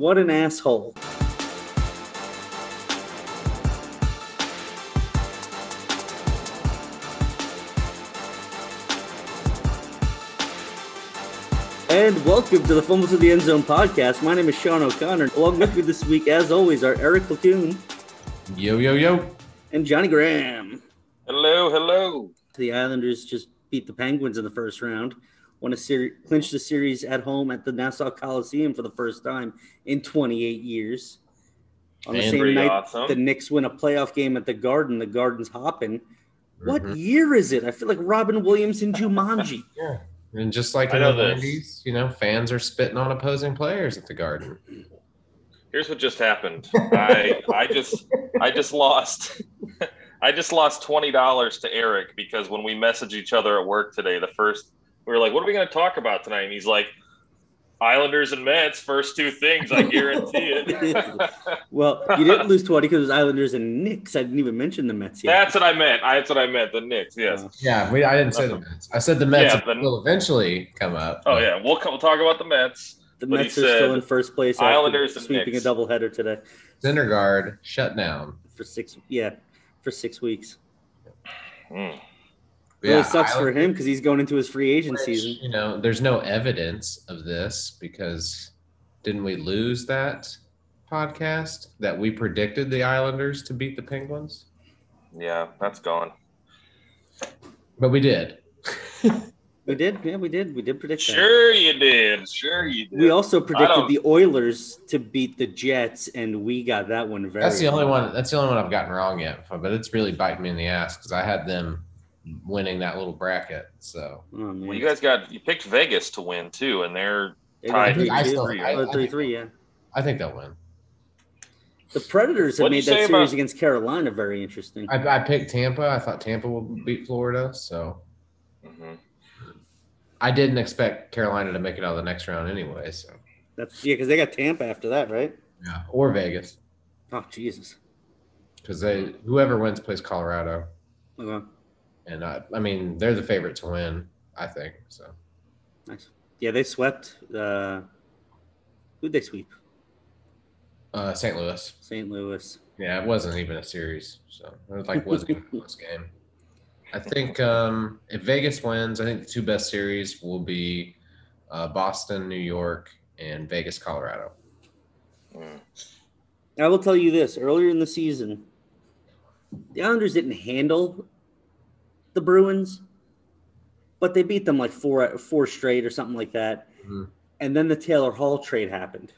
What an asshole. And welcome to the Fumble to the End Zone podcast. My name is Sean O'Connor. Along with me this week, as always, are Eric Platoon Yo, yo, yo. and Johnny Graham. Hello, hello. The Islanders just beat the Penguins in the first round, won a series, clinched the series at home at the Nassau Coliseum for the first time in 28 years. On the Man, same night, awesome. the Knicks win a playoff game at the Garden. The Garden's hopping. What Mhm. year is it? I feel like Robin Williams in Jumanji. Yeah. And just like I in know the this. 90s, you know, fans are spitting on opposing players at the Garden. Here's what just happened. I I just I just lost I just lost twenty dollars to Eric because when we messaged each other at work today, the first we were like, "What are we going to talk about tonight?" And he's like, "Islanders and Mets, first two things, I guarantee it." well, you didn't lose 20 because it was Islanders and Knicks. I didn't even mention the Mets yet. That's what I meant. I, that's what I meant. The Knicks, yes. Uh, Yeah, we, I didn't say the Mets. I said the Mets Yeah, but- will eventually come up. oh yeah, we'll, co- we'll talk about the Mets. the But Mets are still in first place after Islanders and sweeping Knicks. a doubleheader today Syndergaard shut down. for six. Yeah, for six weeks. Hmm. Really sucks for Island- him because he's going into his free agent which, season. You know, there's no evidence of this because didn't we lose that podcast that we predicted the Islanders to beat the Penguins? Yeah, that's gone. But we did. We did, yeah, we did, we did predict that. Sure, you did. Sure, you did. We also predicted the Oilers to beat the Jets, and we got that one very. That's the only wrong. one. That's the only one I've gotten wrong yet. But it's really biting me in the ass because I had them winning that little bracket. So Oh, man. Well, you guys got you picked Vegas to win too, and they're They tied. three, I two. still- I- Oh, I three, think- yeah. I think they'll win. The Predators have What'd made that series about- against Carolina very interesting. I, I picked Tampa. I thought Tampa would beat Florida. So Mhm. I didn't expect Carolina to make it out of the next round anyway. So That's yeah, because they got Tampa after that, right? yeah, or Vegas Oh Jesus. because they whoever wins plays Colorado, Okay. And I, I mean they're the favorite to win. I think so. Nice. Yeah, they swept. Uh, who'd they sweep? Uh, St. Louis. St. Louis. Yeah, it wasn't even a series, so it was like wasn't even a close game. I think um, if Vegas wins, I think the two best series will be uh, Boston, New York, and Vegas, Colorado. Mm. I will tell you this: earlier in the season, the Islanders didn't handle the Bruins, but they beat them like four four straight or something like that. Mhm. And then the Taylor Hall trade happened,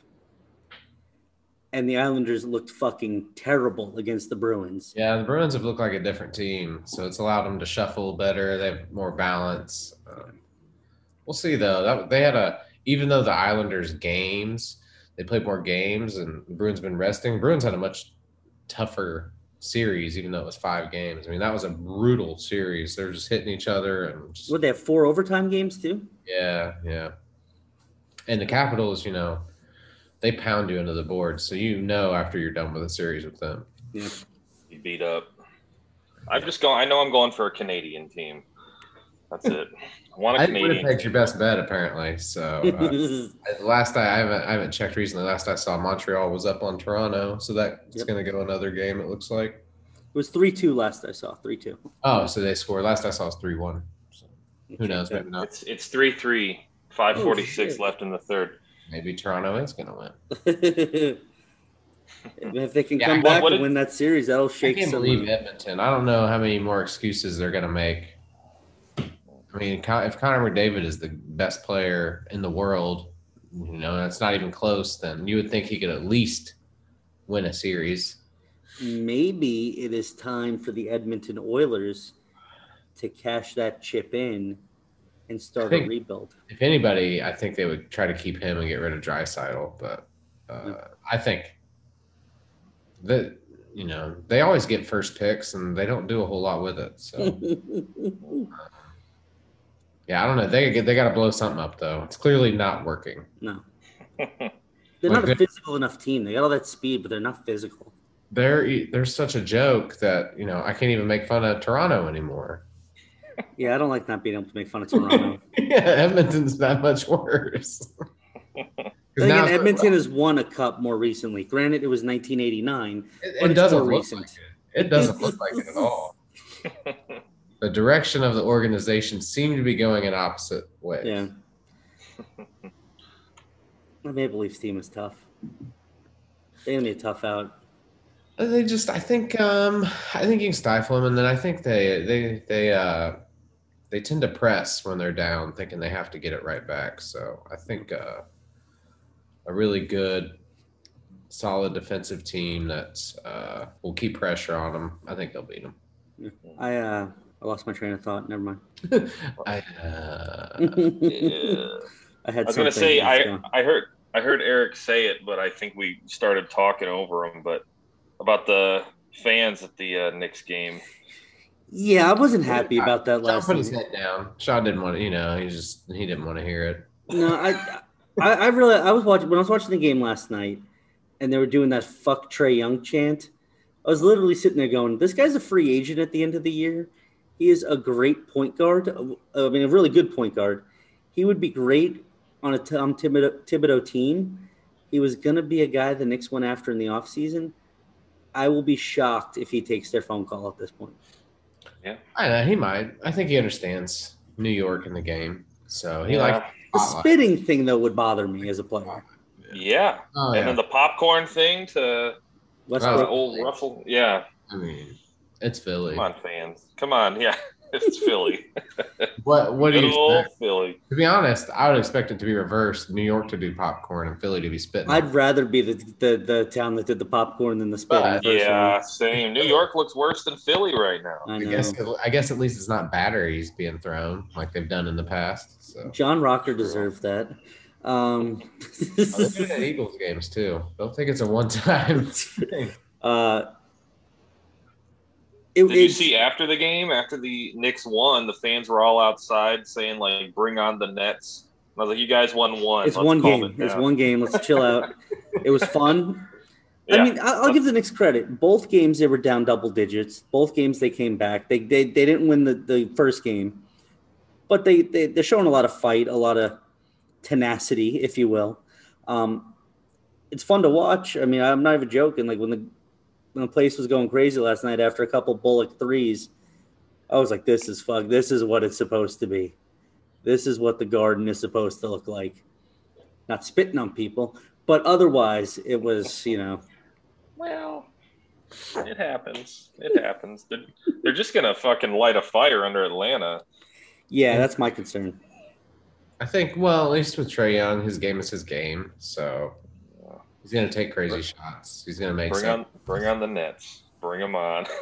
and the Islanders looked fucking terrible against the Bruins. Yeah, the Bruins have looked like a different team, so it's allowed them to shuffle better. They have more balance. Um, we'll see though. That they had a even though the Islanders games they played more games and the Bruins been resting. Bruins had a much tougher series, even though it was five games. I mean, that was a brutal series. They're just hitting each other and just, Would they have four overtime games too? yeah, yeah. And the Capitals, you know, they pound you into the board, so you know after you're done with a series with them. Yeah. You beat up. I'm just going. I know I'm going for a Canadian team. That's it. I want a I think Canadian. Winnipeg's your best bet, apparently. So uh, last I, I haven't I haven't checked recently. Last I saw, Montreal was up on Toronto, so that's Yep. going to go another game. It looks like. It was three two last I saw. Three two. Oh, so they scored. Last I saw was three one. So who knows? Maybe not. It's it's three three. Five forty six shit. left in the third. Maybe Toronto is going to win. if they can Yeah, come back what and did- win that series, that'll shake. I shake can't some. believe Edmonton. I don't know how many more excuses they're going to make. I mean, if Connor McDavid is the best player in the world, you know, that's not even close. Then you would think he could at least win a series. Maybe it is time for the Edmonton Oilers to cash that chip in and start think- a rebuild. if anybody, I think they would try to keep him and get rid of Draisaitl. But uh, I think that you know they always get first picks and they don't do a whole lot with it. So yeah, I don't know. They they got to blow something up though. It's clearly not working. no, they're Well, not a good. physical enough team. They got all that speed, but they're not physical. They're e, they're such a joke that you know I can't even make fun of Toronto anymore. Yeah, I don't like not being able to make fun of Toronto. yeah, Edmonton's that much worse. Then now again, Edmonton has won a cup more recently. Granted, it was 1989. It, it doesn't look recent. like it. It doesn't look like it at all. The direction of the organization seemed to be going in opposite ways. Yeah. The Maple Leafs team is tough. They're gonna be a tough out. Uh, They just, I think, um, I think you can stifle them, and then I think they, they, they, uh, they tend to press when they're down, thinking they have to get it right back. So I think uh, a really good, solid defensive team that uh, will keep pressure on them. I think they'll beat them. I uh I lost my train of thought. Never mind. I, uh, Yeah. I had I was gonna say I gone. I heard I heard Eric say it, but I think we started talking over him. But about the fans at the uh, Knicks game. Yeah, I wasn't happy about that Sean last put his head down. Sean didn't want to, you know, he just he didn't want to hear it. No, I, I, I really, I was watching when I was watching the game last night, and they were doing that "fuck Trae Young" chant. I was literally sitting there going, "This guy's a free agent at the end of the year. He is a great point guard. I mean, a really good point guard. He would be great on a Tom um, Thibodeau, Thibodeau team. He was going to be a guy the Knicks went after in the offseason. I will be shocked if he takes their phone call at this point. Yeah, I know he might. I think he understands New York in the game, so he yeah. likes The spitting thing, though, would bother me as a player. yeah. Oh, and yeah. then the popcorn thing to Westbrook, the old ruffle. Yeah, I mean, it's Philly. come on, fans. Come on, yeah. It's Philly. What what do Good you old expect? Philly. To be honest, I would expect it to be reversed. New York to do popcorn and Philly to be spitting. I'd rather be the, the the town that did the popcorn than the spitting. But- Yeah, same. New York looks worse than Philly right now. I I guess I guess at least it's not batteries being thrown like they've done in the past. So John Rocker deserved that. Um, Oh, they do it at Eagles games too. Don't think it's a one time thing. uh, it, Did you see after the game, after the Knicks won, the fans were all outside saying like, "Bring on the Nets." And I was like, "You guys won one. It's Let's one game. it It's one game. Let's chill out. It was fun. Yeah. I mean, I'll give the Knicks credit. Both games they were down double digits. Both games they came back. They they, they didn't win the, the first game, but they, they they're showing a lot of fight, a lot of tenacity, if you will. Um, it's fun to watch. I mean, I'm not even joking. Like when the the place was going crazy last night after a couple Bullock threes, I was like, "This is fuck. This is what it's supposed to be. This is what the Garden is supposed to look like." Not spitting on people, but otherwise, it was you know well, it happens. It happens. They're, they're just gonna fucking light a fire under Atlanta. Yeah, that's my concern. I think well, at least with Trae Young, his game is his game. So he's gonna take crazy shots. He's gonna make Bring some. on, bring on the Nets. Bring them on.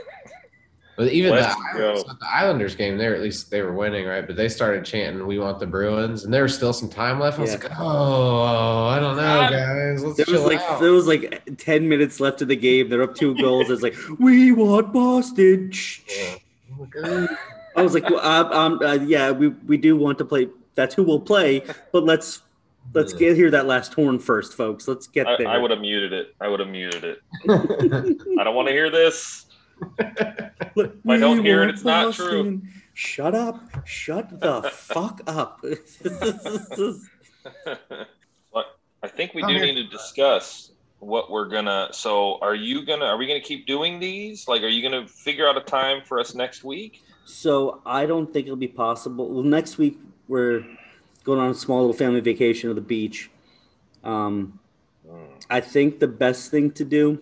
But even the Islanders, the Islanders game, there at least they were winning, right? But they started chanting, "We want the Bruins," and there was still some time left. I was Yeah. like, "Oh, I don't know, guys. Let's There was chill like out." there was like ten minutes left of the game. They're up two goals. It's like we want Boston. Yeah. Okay. I was like, well, um, uh, yeah, we we do want to play. That's who we'll play. But let's let's get hear that last horn first, folks. Let's get I, there. I would have muted it. I would have muted it. I don't want to hear this. If I don't hear it, it's not true. Shut up! Shut the fuck up! but I think we do need to discuss what we're gonna. So, are you gonna? Are we gonna keep doing these? Like, are you gonna figure out a time for us next week? So I don't think it'll be possible. Well, next week we're going on a small little family vacation to the beach. Um, Hmm. I think the best thing to do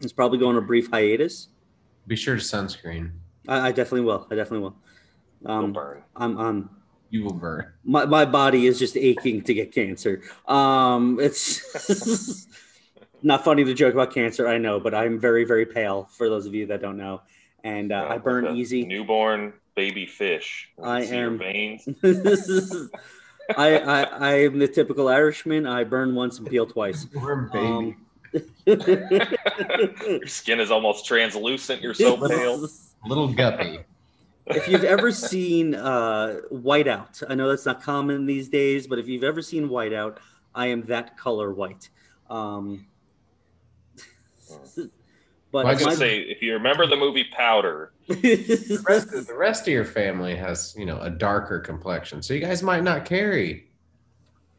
is probably go on a brief hiatus. Be sure to sunscreen. I, I definitely will. I definitely will. We'll Um, burn. I'm, I'm You will burn. my, my body is just aching to get cancer. Um, it's not funny to joke about cancer, I know, but I'm very, very pale for those of you that don't know. And uh, Yeah, I burn easy. Newborn baby fish. I See your am- veins. I, I, I am the typical Irishman. I burn once and peel twice. We're baby. Um, Your skin is almost translucent. You're so pale. Little guppy. if you've ever seen uh, Whiteout, I know that's not common these days, but if you've ever seen Whiteout, I am that color white. Um, but Well, I I was gonna my- say, if you remember the movie Powder, The rest, of, the rest of your family has, you know, a darker complexion, so you guys might not carry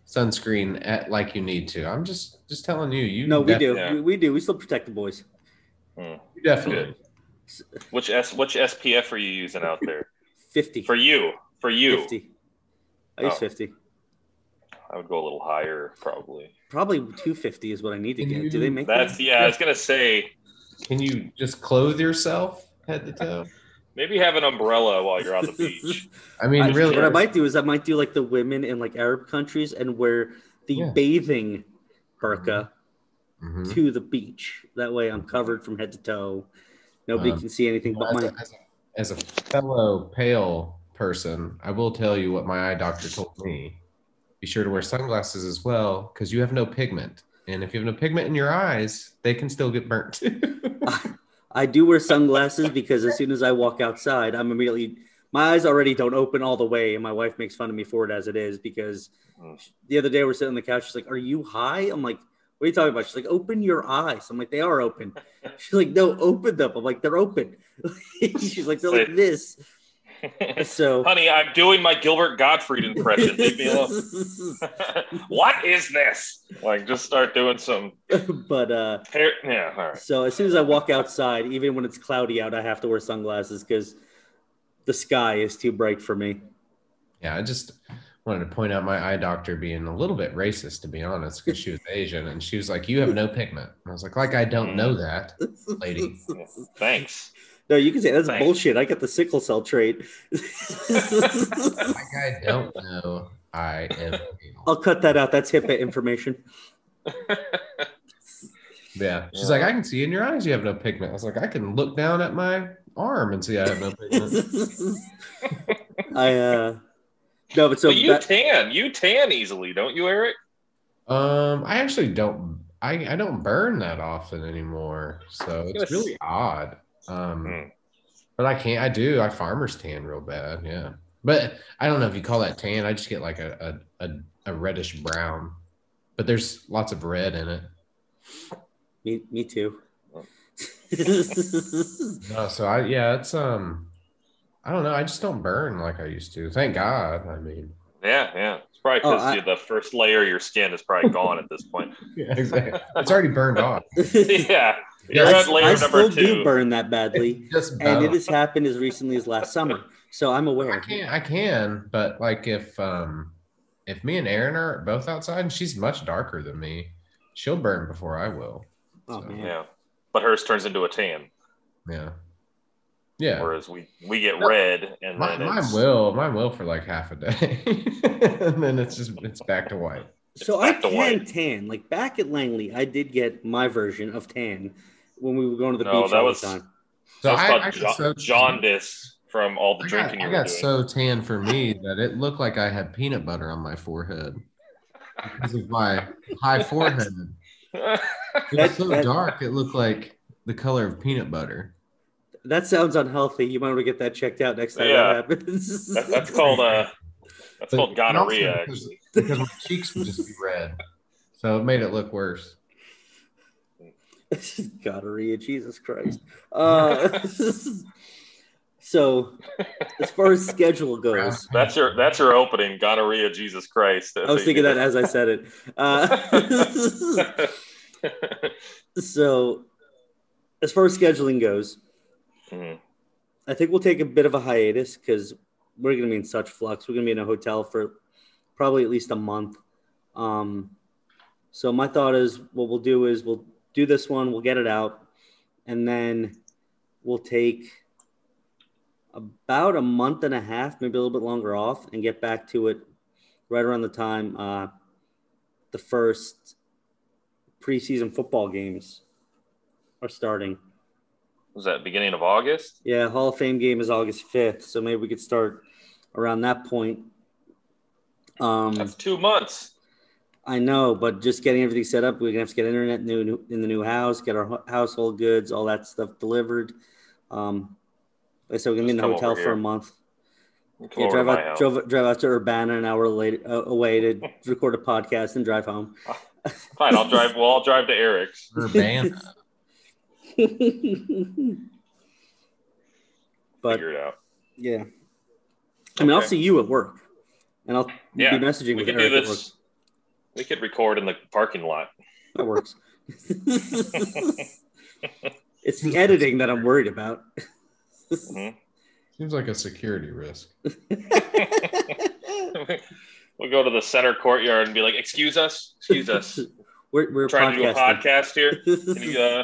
sunscreen at like you need to. I'm just just telling you. You No, we do. Yeah. We, we do. We still protect the boys. Hmm. You definitely. Which S which SPF are you using out there? 50. For you. For you. 50. I use Oh. 50. I would go a little higher, probably. Probably 250 is what I need to get. Do they make That's that? yeah, I was gonna say Can you just clothe yourself head to toe? maybe have an umbrella while you're on the beach. I mean, I- really, What I might do is I might do like the women in like Arab countries and wear the Yeah. bathing burqa Mhm. to the beach. That way I'm covered from head to toe. Nobody Um, can see anything but as, my. a, as, a, as a fellow pale person, I will tell you what my eye doctor told me. Be sure to wear sunglasses as well because you have no pigment. And if you have no pigment in your eyes, they can still get burnt. I do wear sunglasses because as soon as I walk outside, I'm immediately my eyes already don't open all the way, and my wife makes fun of me for it as it is because Mm. the other day we're sitting on the couch. She's like, "Are you high?" I'm like, "What are you talking about?" She's like, "Open your eyes." I'm like, "They are open." She's like, "No, open them." I'm like, "They're open." She's like, "They're like this." So Honey, I'm doing my Gilbert Gottfried impression. Leave me alone. what is this? Like, just start doing some. but uh Hair. Yeah, all right. so as soon as I walk outside, even when it's cloudy out, I have to wear sunglasses because the sky is too bright for me. yeah, I just wanted to point out my eye doctor being a little bit racist, to be honest, because she was Asian and she was like, You have no pigment. And I was like, Like, I don't know that. Lady. Thanks. No, you can say that's Thanks. bullshit. I got the sickle cell trait. Like, I don't know. I am anal. I'll cut that out. That's HIPAA information. Yeah. She's Yeah. like, I can see in your eyes you have no pigment. I was like, I can look down at my arm and see I have no pigment. I uh no, but so but you that- tan. You tan easily, don't you, Eric? um, I actually don't I, I don't burn that often anymore. So it's really odd. Um Hmm. but I can't I do. I farmer's tan real bad, yeah. But I don't know if you call that tan. I just get like a a, a, a reddish brown. But there's lots of red in it. me, me too. No, so I yeah, it's um I don't know. I just don't burn like I used to. Thank God. I mean, Yeah, yeah. It's probably Oh, because I- the first layer of your skin is probably gone at this point. yeah, exactly. It's already burned off. yeah. You're I, on layer I number still two. do burn that badly, Just and it has happened as recently as last summer. So I'm I aware. can I can, but like if um if me and Erin are both outside and she's much darker than me, she'll burn before I will. Oh So, man. Yeah. But hers turns into a tan, Yeah. Yeah. whereas we we get No, red and Mine, then mine will. Mine will for like half a day. and then it's just it's back to white. So I back to can white. tan. Like back at Langley, I did get my version of tan when we were going to the No, beach that all was- the time. So That's I, I ja- got so jaundice from all the I got, drinking I you got doing. so tan for me that it looked like I had peanut butter on my forehead because of my high forehead. It was so dark, it looked like the color of peanut butter. That sounds unhealthy. You might want to get that checked out next time Yeah. that happens. That- that's called uh that's But- called gonorrhea because- because my cheeks would just be red. So it made it look worse. Gonorrhea, Jesus Christ. Uh, so, as far as schedule goes, That's your that's your opening, gonorrhea, Jesus Christ. I was thinking that as I said it. Uh, so, as far as scheduling goes, Mhm. I think we'll take a bit of a hiatus because we're going to be in such flux. We're going to be in a hotel for probably at least a month. Um, so my thought is, what we'll do is we'll do this one, we'll get it out, and then we'll take about a month and a half, maybe a little bit longer off, and get back to it right around the time uh, the first preseason football games are starting. Was that beginning of August? Yeah, Hall of Fame game is August 5th, so maybe we could start around that point. Um, That's two months. I know, but just getting everything set up, we're gonna have to get internet new, new in the new house, get our household goods, all that stuff delivered. Um, like I said we're gonna be in the hotel for a month. Come Yeah, drive out, house. drove, drive out to Urbana an hour later, uh, away to record a podcast and drive home. Fine, I'll drive. Well, I'll drive to Eric's. Urbana. but Figure it out. yeah, I mean, I'll see you at work, and I'll Yeah, be messaging We with can Eric do at work. this. We could record in the parking lot. That works. it's the editing that I'm worried about. Mhm. Seems like a security risk. we'll go to the center courtyard and be like, "Excuse us, excuse us, We're, we're trying to do a podcast here. Can you uh,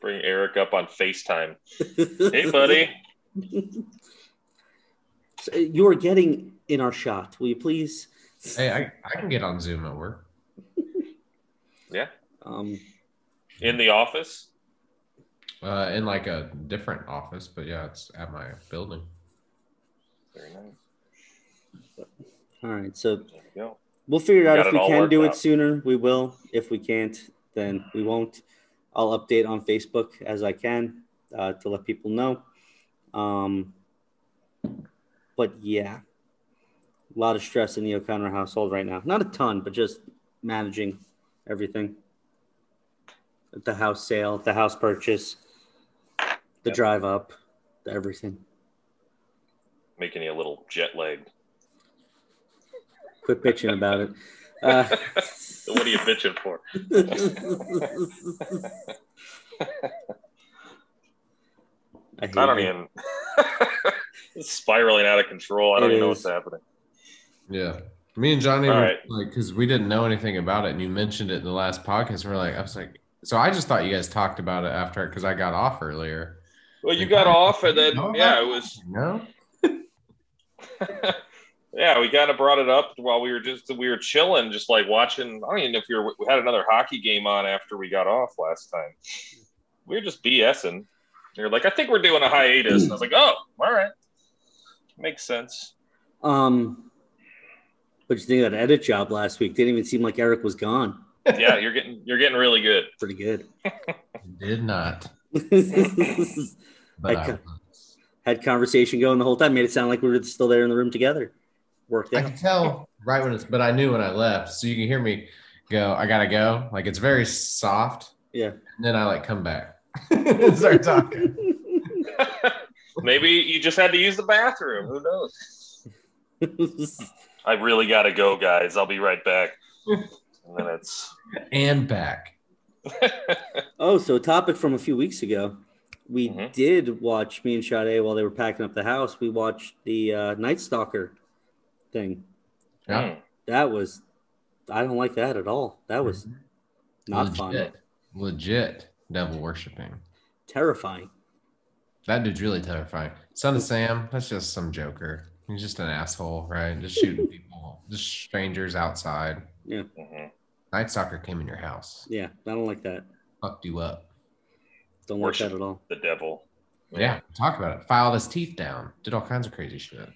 bring Eric up on Facetime? Hey, buddy. So you are getting in our shot. Will you please? Hey, I, I can get on Zoom at work. Yeah. Um, In the office. Uh, in like a different office, but yeah, it's at my building. Very nice. all right. So we go. we'll figure it out if we can worked do it sooner. We will. If we can't, then we won't. I'll update on Facebook as I can uh, to let people know. Um, but yeah, a lot of stress in the O'Connor household right now. Not a ton, but just managing everything. The house sale, the house purchase, the Yep. drive up, the everything. Making you a little jet lagged. Quit bitching about it. Uh, what are you bitching for? I, I don't you. even. it's spiraling out of control. I don't It even know what's happening. Yeah. Me and Johnny All were right. like, because we didn't know anything about it, and you mentioned it in the last podcast. And we're like, I was like, so I just thought you guys talked about it after because I got off earlier. Well, you got off, and then yeah, it was No, yeah, we kind of brought it up while we were just we were chilling, just like watching. I don't even know if we, were, we had another hockey game on after we got off last time. We were just BSing. You're like, I think we're doing a hiatus, and I was like, oh, all right, makes sense. Um, but you think of that edit job last week didn't even seem like Eric was gone. Yeah, you're getting you're getting really good. Pretty good. did not. But I I, ca- conversation going the whole time. Made it sound like we were still there in the room together. Worked I can tell right when it's, but I knew when I left. So you can hear me go, I gotta go. Like it's very soft. Yeah. And then I like come back and start talking. Maybe you just had to use the bathroom. Who knows? I really got to go, guys. I'll be right back. And then it's And back. oh, so a topic from a few weeks ago. We Mhm. did watch me and Sade while they were packing up the house. We watched the uh, Night Stalker thing. Yeah. Mm. That was, I don't like that at all. That was not fun. legit, legit devil worshiping. Terrifying. That dude's really terrifying. Son of Sam, that's just some joker. He's just an asshole, right? Just shooting people, just strangers outside. Mhm. Night Stalker came in your house, Yeah, I don't like that. fucked you up. Don't like Worship. that at all. The devil. Yeah, talk about it. Filed his teeth down, did all kinds of crazy shit.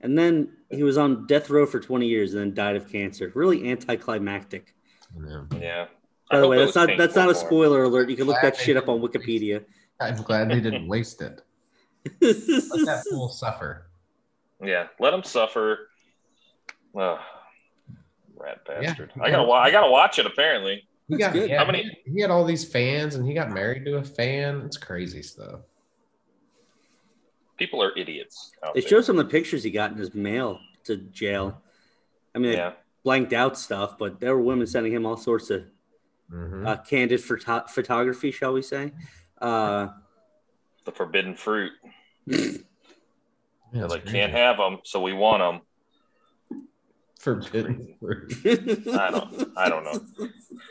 And then he was on death row for 20 years and then died of cancer. Really anticlimactic. You know? Yeah. By the way, that's not that's not a for him. spoiler alert. You can look that shit up on Wikipedia. I'm glad they didn't waste it. Let that fool suffer. Yeah. Let him suffer. Ugh. rat Yeah. bastard. I gotta. I gotta watch it. Apparently. He got good. yeah, How many- He had all these fans, and he got married to a fan. It's crazy stuff. People are idiots. Out They there. show some of the pictures he got in his mail to jail. I mean, Yeah. blanked out stuff, but there were women sending him all sorts of Mhm. uh, candid photo- photography, shall we say? Uh, The forbidden fruit. Yeah, They're it's like, crazy. can't have them, so we want them. forbidden fruit. I don't. I don't know.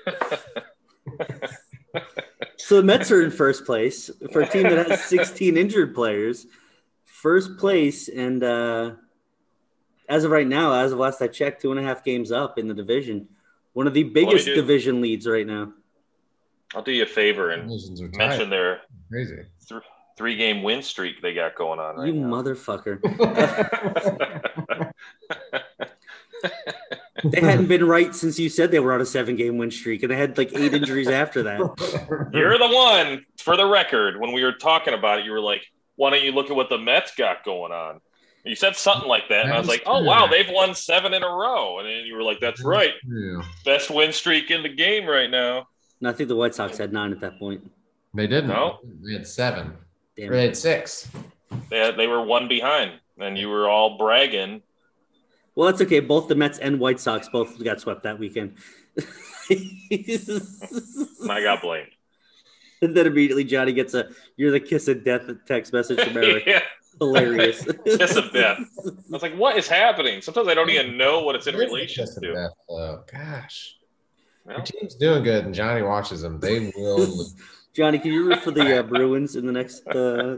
so the Mets are in first place for a team that has 16 injured players. First place, and uh, as of right now, as of last I checked, two and a half games up in the division. One of the biggest do- division leads right now. I'll do you a favor and mention their Crazy. th- three game win streak they got going on right you now. motherfucker. They hadn't been right since you said they were on a seven game win streak, and they had like eight injuries after that. You're the one, for the record, when we were talking about it, you were like, why don't you look at what the Mets got going on? You said something like that, and I was like, is oh, true. wow, they've won seven in a row. And then you were like, that's right. True. Best win streak in the game right now. And I think the White Sox had nine at that point. They didn't. No. They had seven. Damn. Or they had six. They, had, they were one behind, and you were all bragging. Well, that's okay. Both the Mets and White Sox both got swept that weekend. I got blamed. and then immediately Johnny gets a "You're the kiss of death" text message from Eric. yeah. Hilarious. Kiss of death. I was like, what is happening? Sometimes I don't even know what it's in It is relation kiss of to. death, though. Gosh. Well, Your team's doing good, and Johnny watches them. They will. lose. Johnny, can you root for the uh, Bruins in the next? Uh...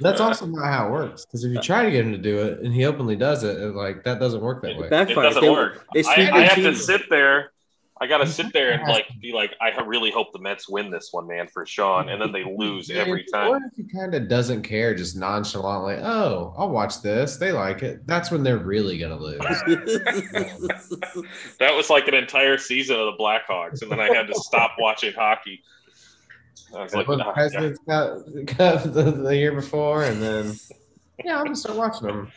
That's also not how it works. Because if you try to get him to do it, and he openly does it, it, like that doesn't work that way. it Backfires. doesn't They- work. they I, I have to sit there. I got to sit there and like be like, I really hope the Mets win this one, man, for Sean, and then they lose every time. Or if he kind of doesn't care, just nonchalantly, oh, I'll watch this. They like it. That's when they're really gonna lose. That was like an entire season of the Blackhawks, and then I had to stop watching hockey. I was like, when "Oh, President's got, got the, the year before, and then yeah, I'm gonna start watching them.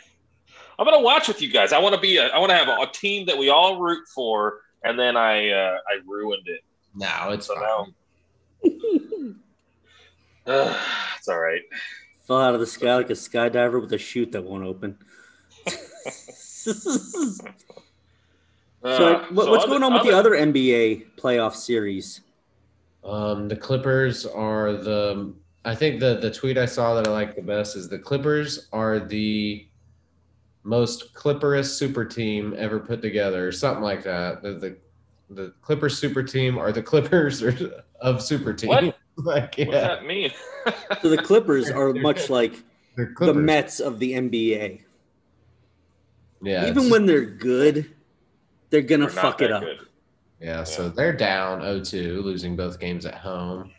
I'm gonna watch with you guys. I want to be. A, I want to have a, a team that we all root for, and then I uh, I ruined it. No, it's So fine. now Ugh, it's all right. Fell out of the sky like a skydiver with a chute that won't open. so, Uh, what, so what's going on with the other NBA playoff series? Um, the Clippers are the. I think the the tweet I saw that I like the best is the Clippers are the most Clipperous super team ever put together, or something like that. The the, the Clippers super team are the Clippers of super team. What? like What does yeah, that mean? So the Clippers are much like the the Mets of the NBA. Yeah, Even when they're good, they're gonna We're fuck it up. good. Yeah, so they're down 0-2, losing both games at home.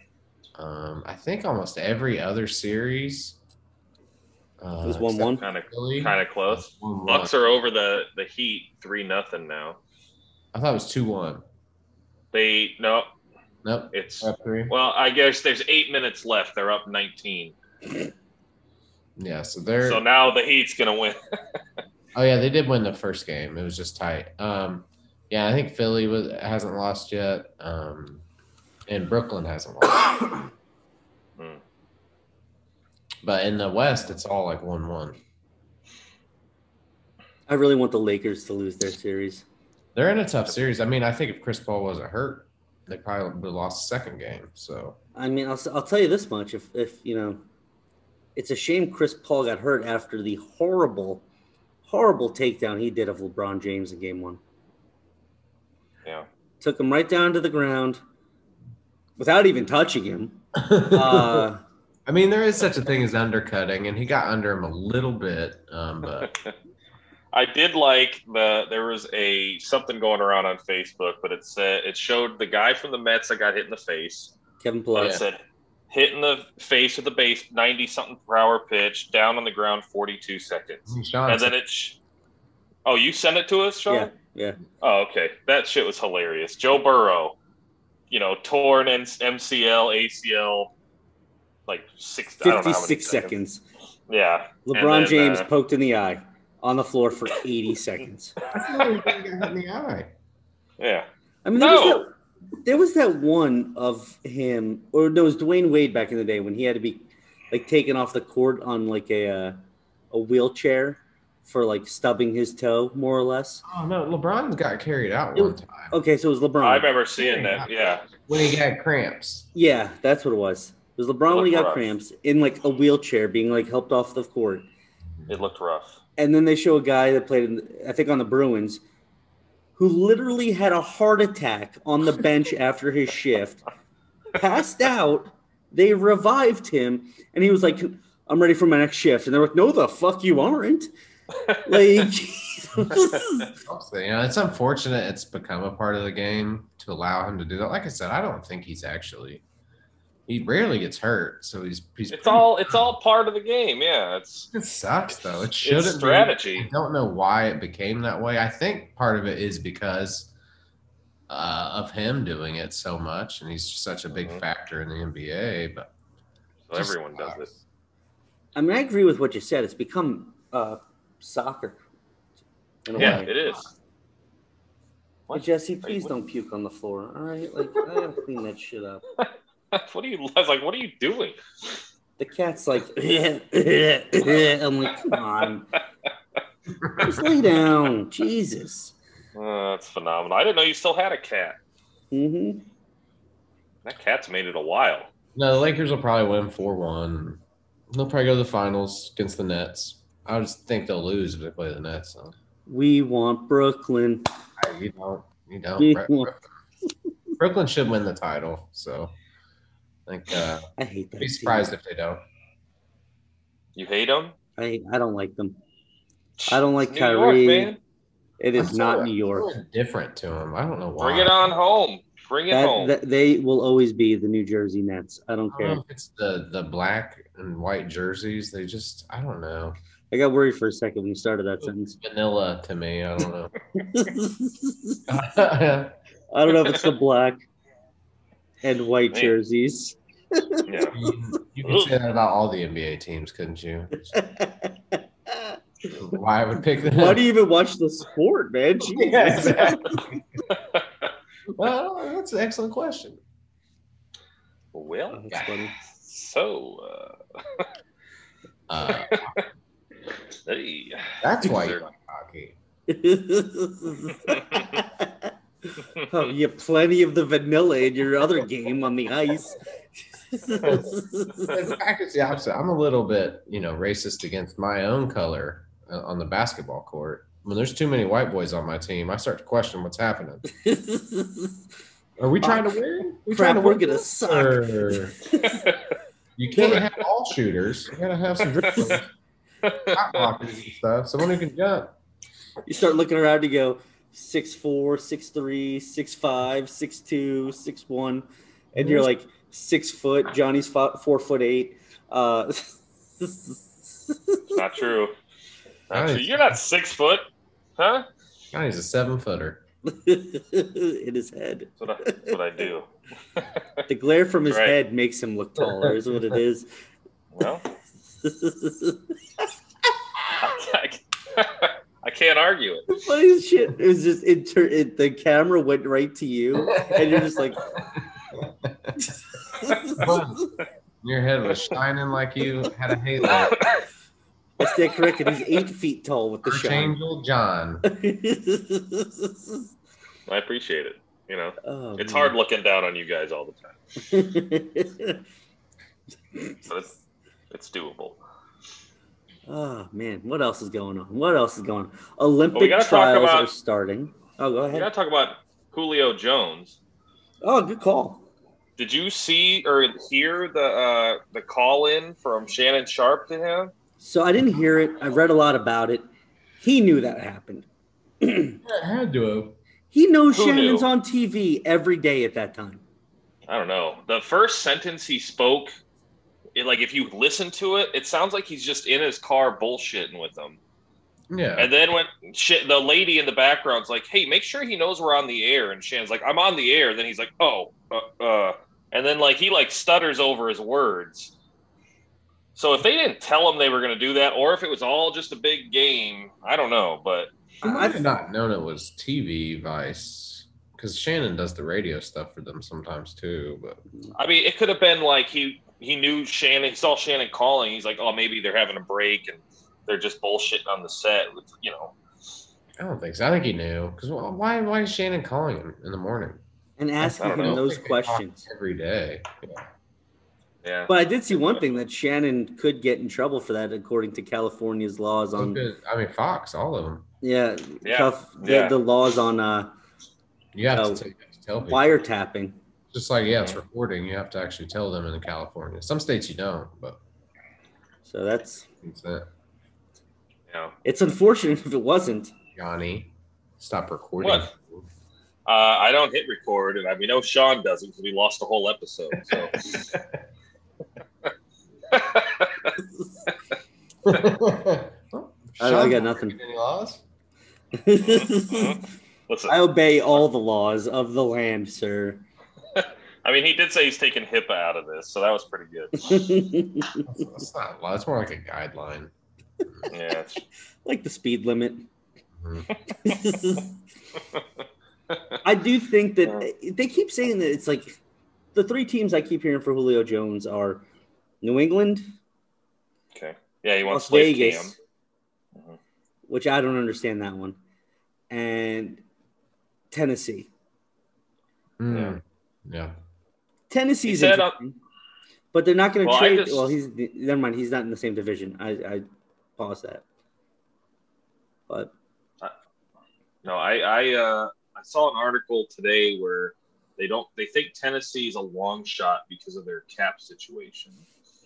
Um, I think almost every other series. Uh, It was 1-1? Kind of Philly, kind of close. 1-1. Bucks are over the the Heat three nothing now. I thought it was 2-1. They no, Nope, it's up three. well. I guess there's eight minutes left. They're up 19. Yeah, so they're. So now the Heat's gonna win. oh yeah, they did win the first game. It was just tight. Um, yeah, I think Philly was hasn't lost yet. Um, and Brooklyn hasn't lost. But in the West, it's all like one-one. I really want the Lakers to lose their series. They're in a tough series. I mean, I think if Chris Paul wasn't hurt, they probably would have lost the second game. So I mean, I'll, I'll tell you this much: if if you know, it's a shame Chris Paul got hurt after the horrible, horrible takedown he did of LeBron James in Game One. Yeah. Took him right down to the ground, without even touching him. Uh, I mean, there is such a thing as undercutting, and he got under him a little bit. Um, but I did like the there was a something going around on Facebook, but it said it showed the guy from the Mets that got hit in the face. Kevin But it said hit in the face with the base 90 something per hour pitch down on the ground 42 seconds. Sean, And then it sh- Oh, you sent it to us, Sean? Yeah, yeah. Oh, okay. That shit was hilarious. Joe Burrow, you know, torn and MCL, ACL, like six. I don't know how many Fifty-six seconds. Yeah. LeBron then, James uh, poked in the eye on the floor for eighty seconds. That's the only thing that got in the eye. Yeah. I mean, there was, No. that, there was that one of him, or no, it was Dwyane Wade back in the day when he had to be like taken off the court on like a uh, a wheelchair for like stubbing his toe, more or less. Oh no, LeBron got carried out It one was- time Okay, so it was LeBron. I remember seeing that. Yeah. when he got cramps. Yeah, that's what it was. It was LeBron when he got Rough. cramps in like a wheelchair, being like helped off the court. It looked rough. And then they show a guy that played, in, I think, on the Bruins, who literally had a heart attack on the bench after his shift, passed out. They revived him, and he was like, "I'm ready for my next shift." And they're like, "No, the fuck you aren't." Like, you know, it's unfortunate it's become a part of the game to allow him to do that. Like I said, I don't think he's actually. He rarely gets hurt, so he's he's. It's all it's all part of the game. Yeah. It's It sucks though. It shouldn't. it's be. strategy. I don't know why it became that way. I think part of it is because uh, of him doing it so much, and he's such a big Mhm. factor in the NBA. But just Everyone does it. I mean, I agree with what you said. It's become uh, soccer. In a Yeah, way. it is. Hey, What? Jesse, please what- don't puke on the floor. All right, like I gotta clean that shit up. what are you? I was like, what are you doing? The cat's like, I'm like, come on. Just lay down. Jesus. Uh, that's phenomenal. I didn't know you still had a cat. hmm That cat's made it a while. No, the Lakers will probably win 4 1. They'll probably go to the finals against the Nets. I just think they'll lose if they play the Nets. So. We want Brooklyn. You don't. You don't. Brooklyn- Brooklyn should win the title. So I think uh, I hate that. be team. surprised if they don't. You hate them? I I don't like them. I don't like New Kyrie. York, man. It is I'm not so- New York. so Different to them. I don't know why. Bring it on home. Bring it That, home. that- they will always be the New Jersey Nets. I don't I don't care. know if it's the the black and white jerseys. They just I don't know. I got worried for a second when you started that sentence. Vanilla to me. I don't know. I don't know if it's the black and white Hey. jerseys. Yeah. you, you could say that about all the NBA teams, couldn't you? Why I would pick them? Why do you even watch the sport, man? Jesus. Yeah, exactly. well, that's an excellent question. Well, Oh, that's funny. so uh, Uh, hey. that's why you like hockey. oh, you have plenty of the vanilla in your other game on the ice. In fact, it's the opposite. I'm a little bit, you know, racist against my own color uh, on the basketball court. When there's too many white boys on my team, I start to question what's happening. Are we trying to win? We Crap, trying to we're win gonna this? suck. Or- You can't have all shooters. You gotta have some dribblers, shot blockers and stuff. Someone who can jump. you start looking around, you go six four, six three, six five, six two, six one, and you're like six foot. Johnny's fi- four foot eight. Uh, Not true. Not true. You're not six foot, huh? God, he's a seven footer. in his head. That's what I, that's what I do. The glare from his Right. head makes him look taller. Is what it is. Well, I, I can't argue it. The funniest shit. It was just it, it. The camera went right to you, and you're just like. Your head was shining like you had a halo. I stand corrected. He's eight feet tall with the shine. Archangel John. I appreciate it. You know, oh, it's man. hard looking down on you guys all the time, but it's, it's doable. oh man, what else is going on? What else is going on? Olympic gotta talk trials about- are starting. Oh, go We ahead. gotta talk about Julio Jones. Oh, good call. Did you see or hear the uh, the call in from Shannon Sharpe to him? So I didn't hear it. I read a lot about it. He knew that happened. I had to. He knows Who Shannon's knew? on TV every day at that time. I don't know. The first sentence he spoke, it, like if you listen to it, it sounds like he's just in his car bullshitting with them. Yeah. And then when shit, the lady in the background's like, "Hey, make sure he knows we're on the air," and Shannon's like, "I'm on the air." Then he's like, "Oh, uh, uh," and then like he like stutters over his words. So if they didn't tell him they were going to do that, or if it was all just a big game, I don't know. But I I- might have not known it was TV Vice because Shannon does the radio stuff for them sometimes too. But I mean, it could have been like he he knew Shannon. He saw Shannon calling. He's like, "Oh, maybe they're having a break and they're just bullshitting on the set." With, you know, I don't think so. I think he knew because why? Why is Shannon calling him in the morning and asking him know. those I think they talk questions. every day? Yeah. yeah. But I did see one thing that Shannon could get in trouble for that, according to California's laws on I mean, Fox, all of them. yeah, Yeah, Calif- the, yeah. the laws on uh, You have Oh, to, tell- you have to tell people. wiretapping. Just like yeah, it's recording. You have to actually tell them in California. Some states you don't, but So that's it's it. yeah. it's unfortunate if it wasn't. Johnny, stop recording. What? Uh, I don't hit record, and I we know Sean doesn't because we lost the whole episode. So I- I Sean's got nothing. Any laws? listen, I obey all the laws of the land, sir. I mean, he did say he's taking HIPAA out of this, so that was pretty good. That's, that's not a law. It's more like a guideline. Yeah, like the speed limit. Mhm. I do think that they keep saying that it's like the three teams I keep hearing for Julio Jones are New England, okay. Yeah, he wants Las to play Vegas, Cam. Mhm. which I don't understand that one, and Tennessee. Mm, yeah. Tennessee's He said, uh, interesting, but they're not going to Well, trade. just- well, he's never mind. He's not in the same division. I I pause that. But No, I I uh, I saw an article today where they don't they think Tennessee is a long shot because of their cap situation.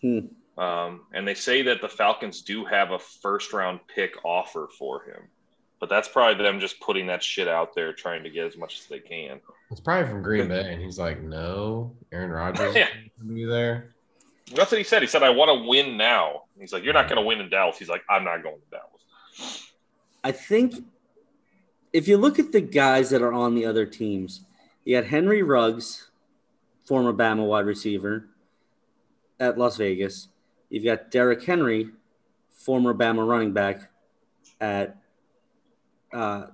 Hmm. Um, and they say that the Falcons do have a first round pick offer for him, but that's probably them just putting that shit out there, trying to get as much as they can. It's probably from Green Bay, and he's like, "No, Aaron Rodgers Yeah. will be there." That's what he said. He said, "I want to win now." He's like, "You're not going to win in Dallas." He's like, "I'm not going to Dallas." I think if you look at the guys that are on the other teams, you got Henry Ruggs, former Bama wide receiver at Las Vegas. You've got Derrick Henry, former Bama running back at uh,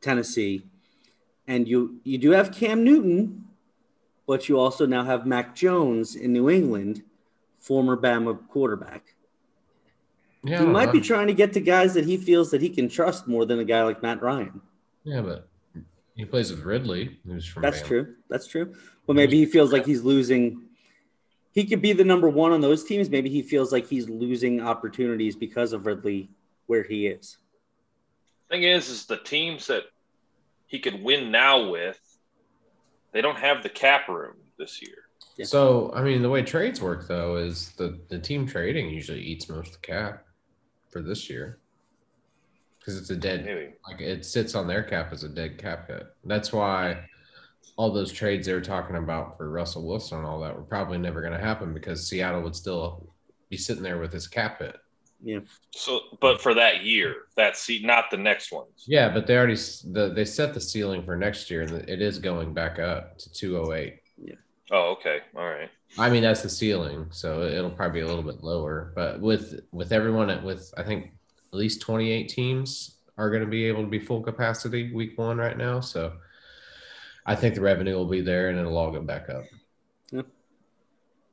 Tennessee, and you you do have Cam Newton, but you also now have Mac Jones in New England, former Bama quarterback. Yeah, he might be trying to get to guys that he feels that he can trust more than a guy like Matt Ryan. Yeah, but he plays with Ridley, who's from. That's Bama. true. That's true. But maybe he feels like he's losing. He could be the number one on those teams. Maybe he feels like he's losing opportunities because of Ridley where he is. Thing is, is the teams that he could win now with, they don't have the cap room this year. Yeah. So, I mean, the way trades work though is the the team trading usually eats most of the cap for this year because it's a dead Maybe. like it sits on their cap as a dead cap hit. That's why all those trades they were talking about for Russell Wilson and all that were probably never going to happen because Seattle would still be sitting there with his cap hit. Yeah. So, but for that year, that seat, not the next ones. Yeah, but they already the, they set the ceiling for next year and it is going back up to 208. Yeah. Oh, okay. All right. I mean, that's the ceiling, so it'll probably be a little bit lower. But with with everyone at with I think at least twenty eight teams are going to be able to be full capacity week one right now. So I think the revenue will be there and it'll all go back up.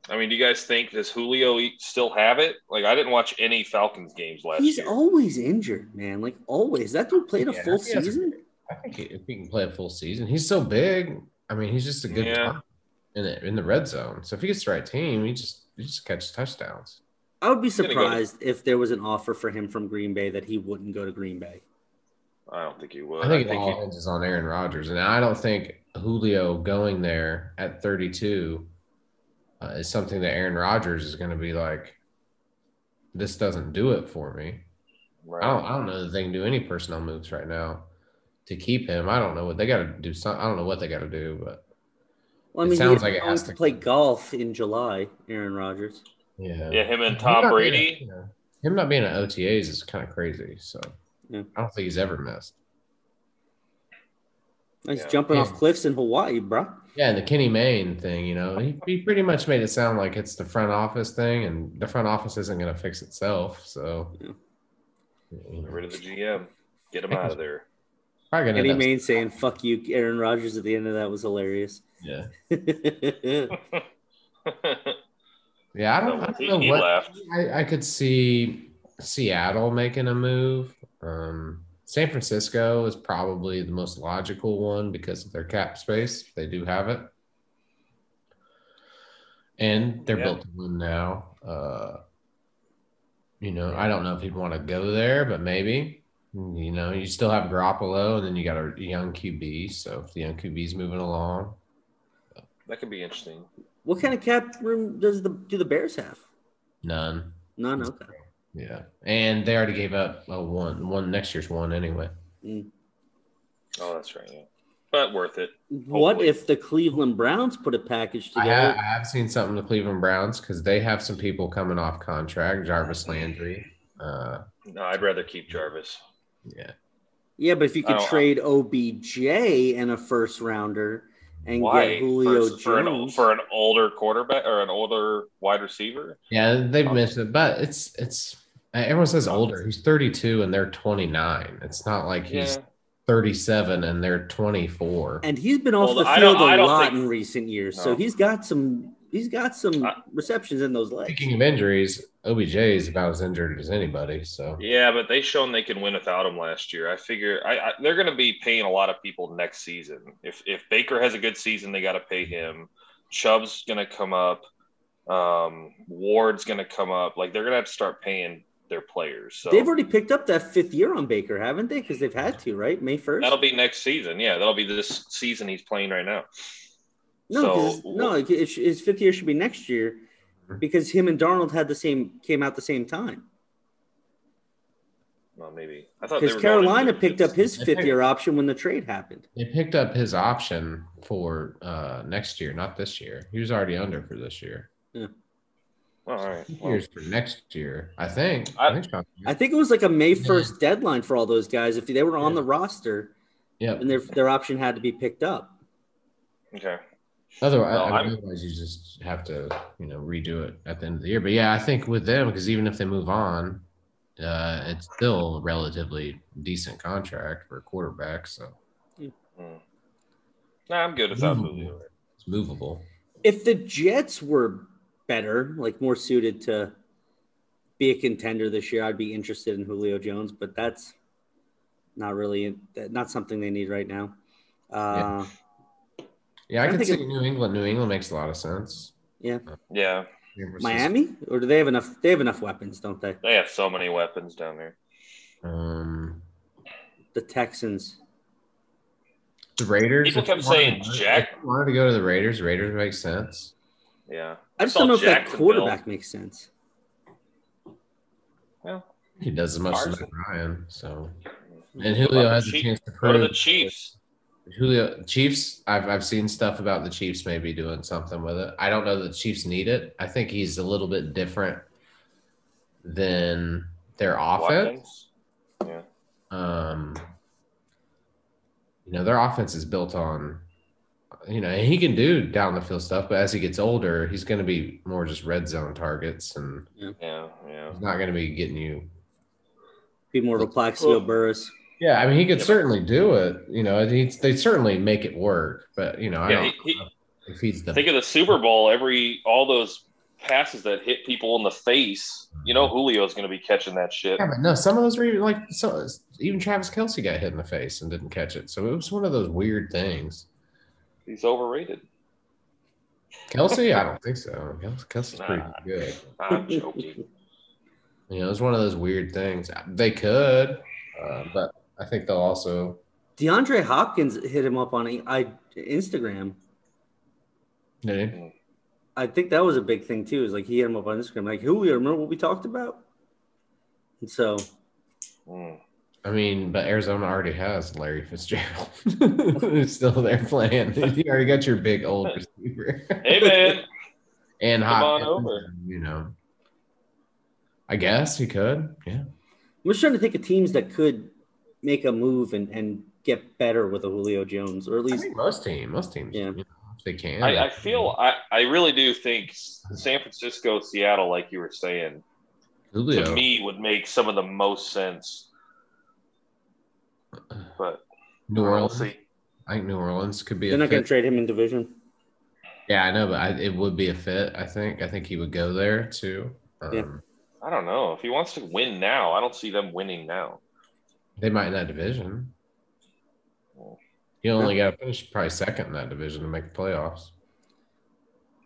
I mean, do you guys think does Julio still have it? Like, I didn't watch any Falcons games last He's year. always injured, man. Like always. That dude played a Yeah, full he has- season. I think if he can play a full season, he's so big. I mean, he's just a good Yeah. in the in the red zone. So if he gets the right team, he just he just catches touchdowns. I would be gonna go surprised if there was an offer for him from Green Bay that he wouldn't go to Green Bay. I don't think he would. I think it he- all hinges on Aaron Rodgers, and I don't think Julio going there at 32 uh, is something that Aaron Rodgers is going to be like. This doesn't do it for me. right. I don't. I don't know that they can do any personnel moves right now to keep him. I don't know what they got to do. Some. I don't know what they got to do, but Well, I It mean, sounds he's like it has to to- play golf in July, Aaron Rodgers. Yeah. Yeah, him and Him Tom not Brady. being- yeah. Him not being at OTAs is kind of crazy. So Yeah. I don't think he's ever missed. He's Yeah. jumping off cliffs in Hawaii, bro. Yeah, and the Kenny Mayne thing, you know, he, he pretty much made it sound like it's the front office thing, and the front office isn't going to fix itself. So, Yeah. you Get rid of the GM. Get him out of there. probably going Eddie to Mayne saying "fuck you, Aaron Rodgers" at the end of that was hilarious. Yeah, yeah. I don't, I don't know he what left. I, I could see Seattle making a move. Um, San Francisco is probably the most logical one because of their cap space. They do have it. And they're Yeah. built to win now. Uh, you know, I don't know if he'd want to go there, but maybe. You know, you still have Garoppolo, and then you got a young QB. So if the young QB's moving along, That could be interesting. What kind of cap room does the do the Bears have? none. None. Okay. Yeah, and they already gave up a one. One next year's one anyway. Oh, that's right. Yeah. But worth it. What if the Cleveland Browns put a package I together? have, I have seen something with the Cleveland Browns because they have some people coming off contract. Jarvis Landry. Uh, No, I'd rather keep Jarvis. yeah, yeah, but if you could don't- trade OBJ and a first rounder and Why? get Julio for, for an, for an older quarterback or an older wide receiver? yeah, they've um, missed it, but it's it's. Everyone says um, older. He's 32 and they're 29. It's not like he's Yeah. 37 and they're 24. and he's been off Well, the field don't- I a don't lot think- in recent years, so he's got some he's got some Uh, receptions in those legs. Speaking of injuries, OBJ is about as injured as anybody. So Yeah, but they shown they can win without him last year. I figure I, I, they're going to be paying a lot of people next season. If if Baker has a good season, they got to pay him. Chubb's going to come up. Um, Ward's going to come up. Like they're going to have to start paying their players. So They've already picked up that fifth year on Baker, haven't they? Because they've had to, right? May first. that'll be next season. Yeah, that'll be this season he's playing right now. No, So- no, it- it his fifth year should be next year Mhm. because him and Darnold had the same came out the same time. Well, maybe I thought Because Carolina into picked up his fifth year option when the trade happened. they picked up his option for uh, next year, not this year. He was already under for this year. Oh, all right. Well, Here's for next year, I think. I- I, think Sean- I think it was like a May first deadline for all those guys. If they were on Yeah. the roster yeah. and their their option had to be picked up. okay. Otherwise, No, I mean, otherwise, you just have to, you know, redo it at the end of the year. But yeah, I think with them, because even if they move on, uh, it's still a relatively decent contract for a quarterback, so Hmm. Nah, I'm good without Movable. Julio. it's movable. If the Jets were better, like more suited to be a contender this year, I'd be interested in Julio Jones, but that's not really not something they need right now. Uh, Yeah, I I can see it- New England. New England makes a lot of sense. Yeah, Yeah. Miami, or do they have enough? They have enough weapons, don't they? they have so many weapons down there. Um, The Texans. the Raiders. People if you kept saying if Jack- you wanted to go to the Raiders. Raiders make sense. Yeah, I just don't know if that quarterback makes sense. Well, He does as much as Carson. Matt Ryan. So, and Julio has a chance to Go to prove. the Chiefs. Julio Chiefs. I've I've seen stuff about the Chiefs maybe doing something with it. I don't know that the Chiefs need it. I think he's a little bit different than their offense. Watkins. Yeah, Um, you know, their offense is built on. You know, he can do down the field stuff, but as he gets older, he's going to be more just red zone targets, and yeah, yeah. he's not going to be getting you Be more of a Plaxico Well- Burress. Yeah, I mean, he could certainly do it. You know, he, they certainly make it work. But you know, I Yeah, don't he- know if he's the Think of the Super Bowl. Every all those passes that hit people in the face. You know, Julio's going to be catching that shit. yeah, but no. Some of those were even like so. Even Travis Kelce got hit in the face and didn't catch it. So it was one of those weird things. He's overrated. Kelce, I don't think so. Kelce, Kelce's pretty good. I'm joking. You know, it's one of those weird things. They could, uh, but I think they'll also. DeAndre Hopkins hit him up on I, Instagram. Yeah, I think that was a big thing too. Is like he hit him up on Instagram, like Julio, remember what we talked about? And so Mm. I mean, but Arizona already has Larry Fitzgerald. Who's still there playing. You already got your big old receiver. Hey man, and Come on Hopkins, over. You know, I guess he could. Yeah. I'm just trying to think of teams that could make a move and, and get better with a Julio Jones, or at I least most team, most teams, Yeah. you know, if they can. I, I feel I, I really do think San Francisco, Seattle, like you were saying, Julio. to me would make some of the most sense. But New we'll Orleans. I think New Orleans could be they're a not going to trade him in division. Yeah, I know, but I, it would be a fit. I think. I think he would go there too. Um, Yeah. I don't know if he wants to win now. I don't see them winning now. They might in that division. You only got to finish probably second in that division to make the playoffs.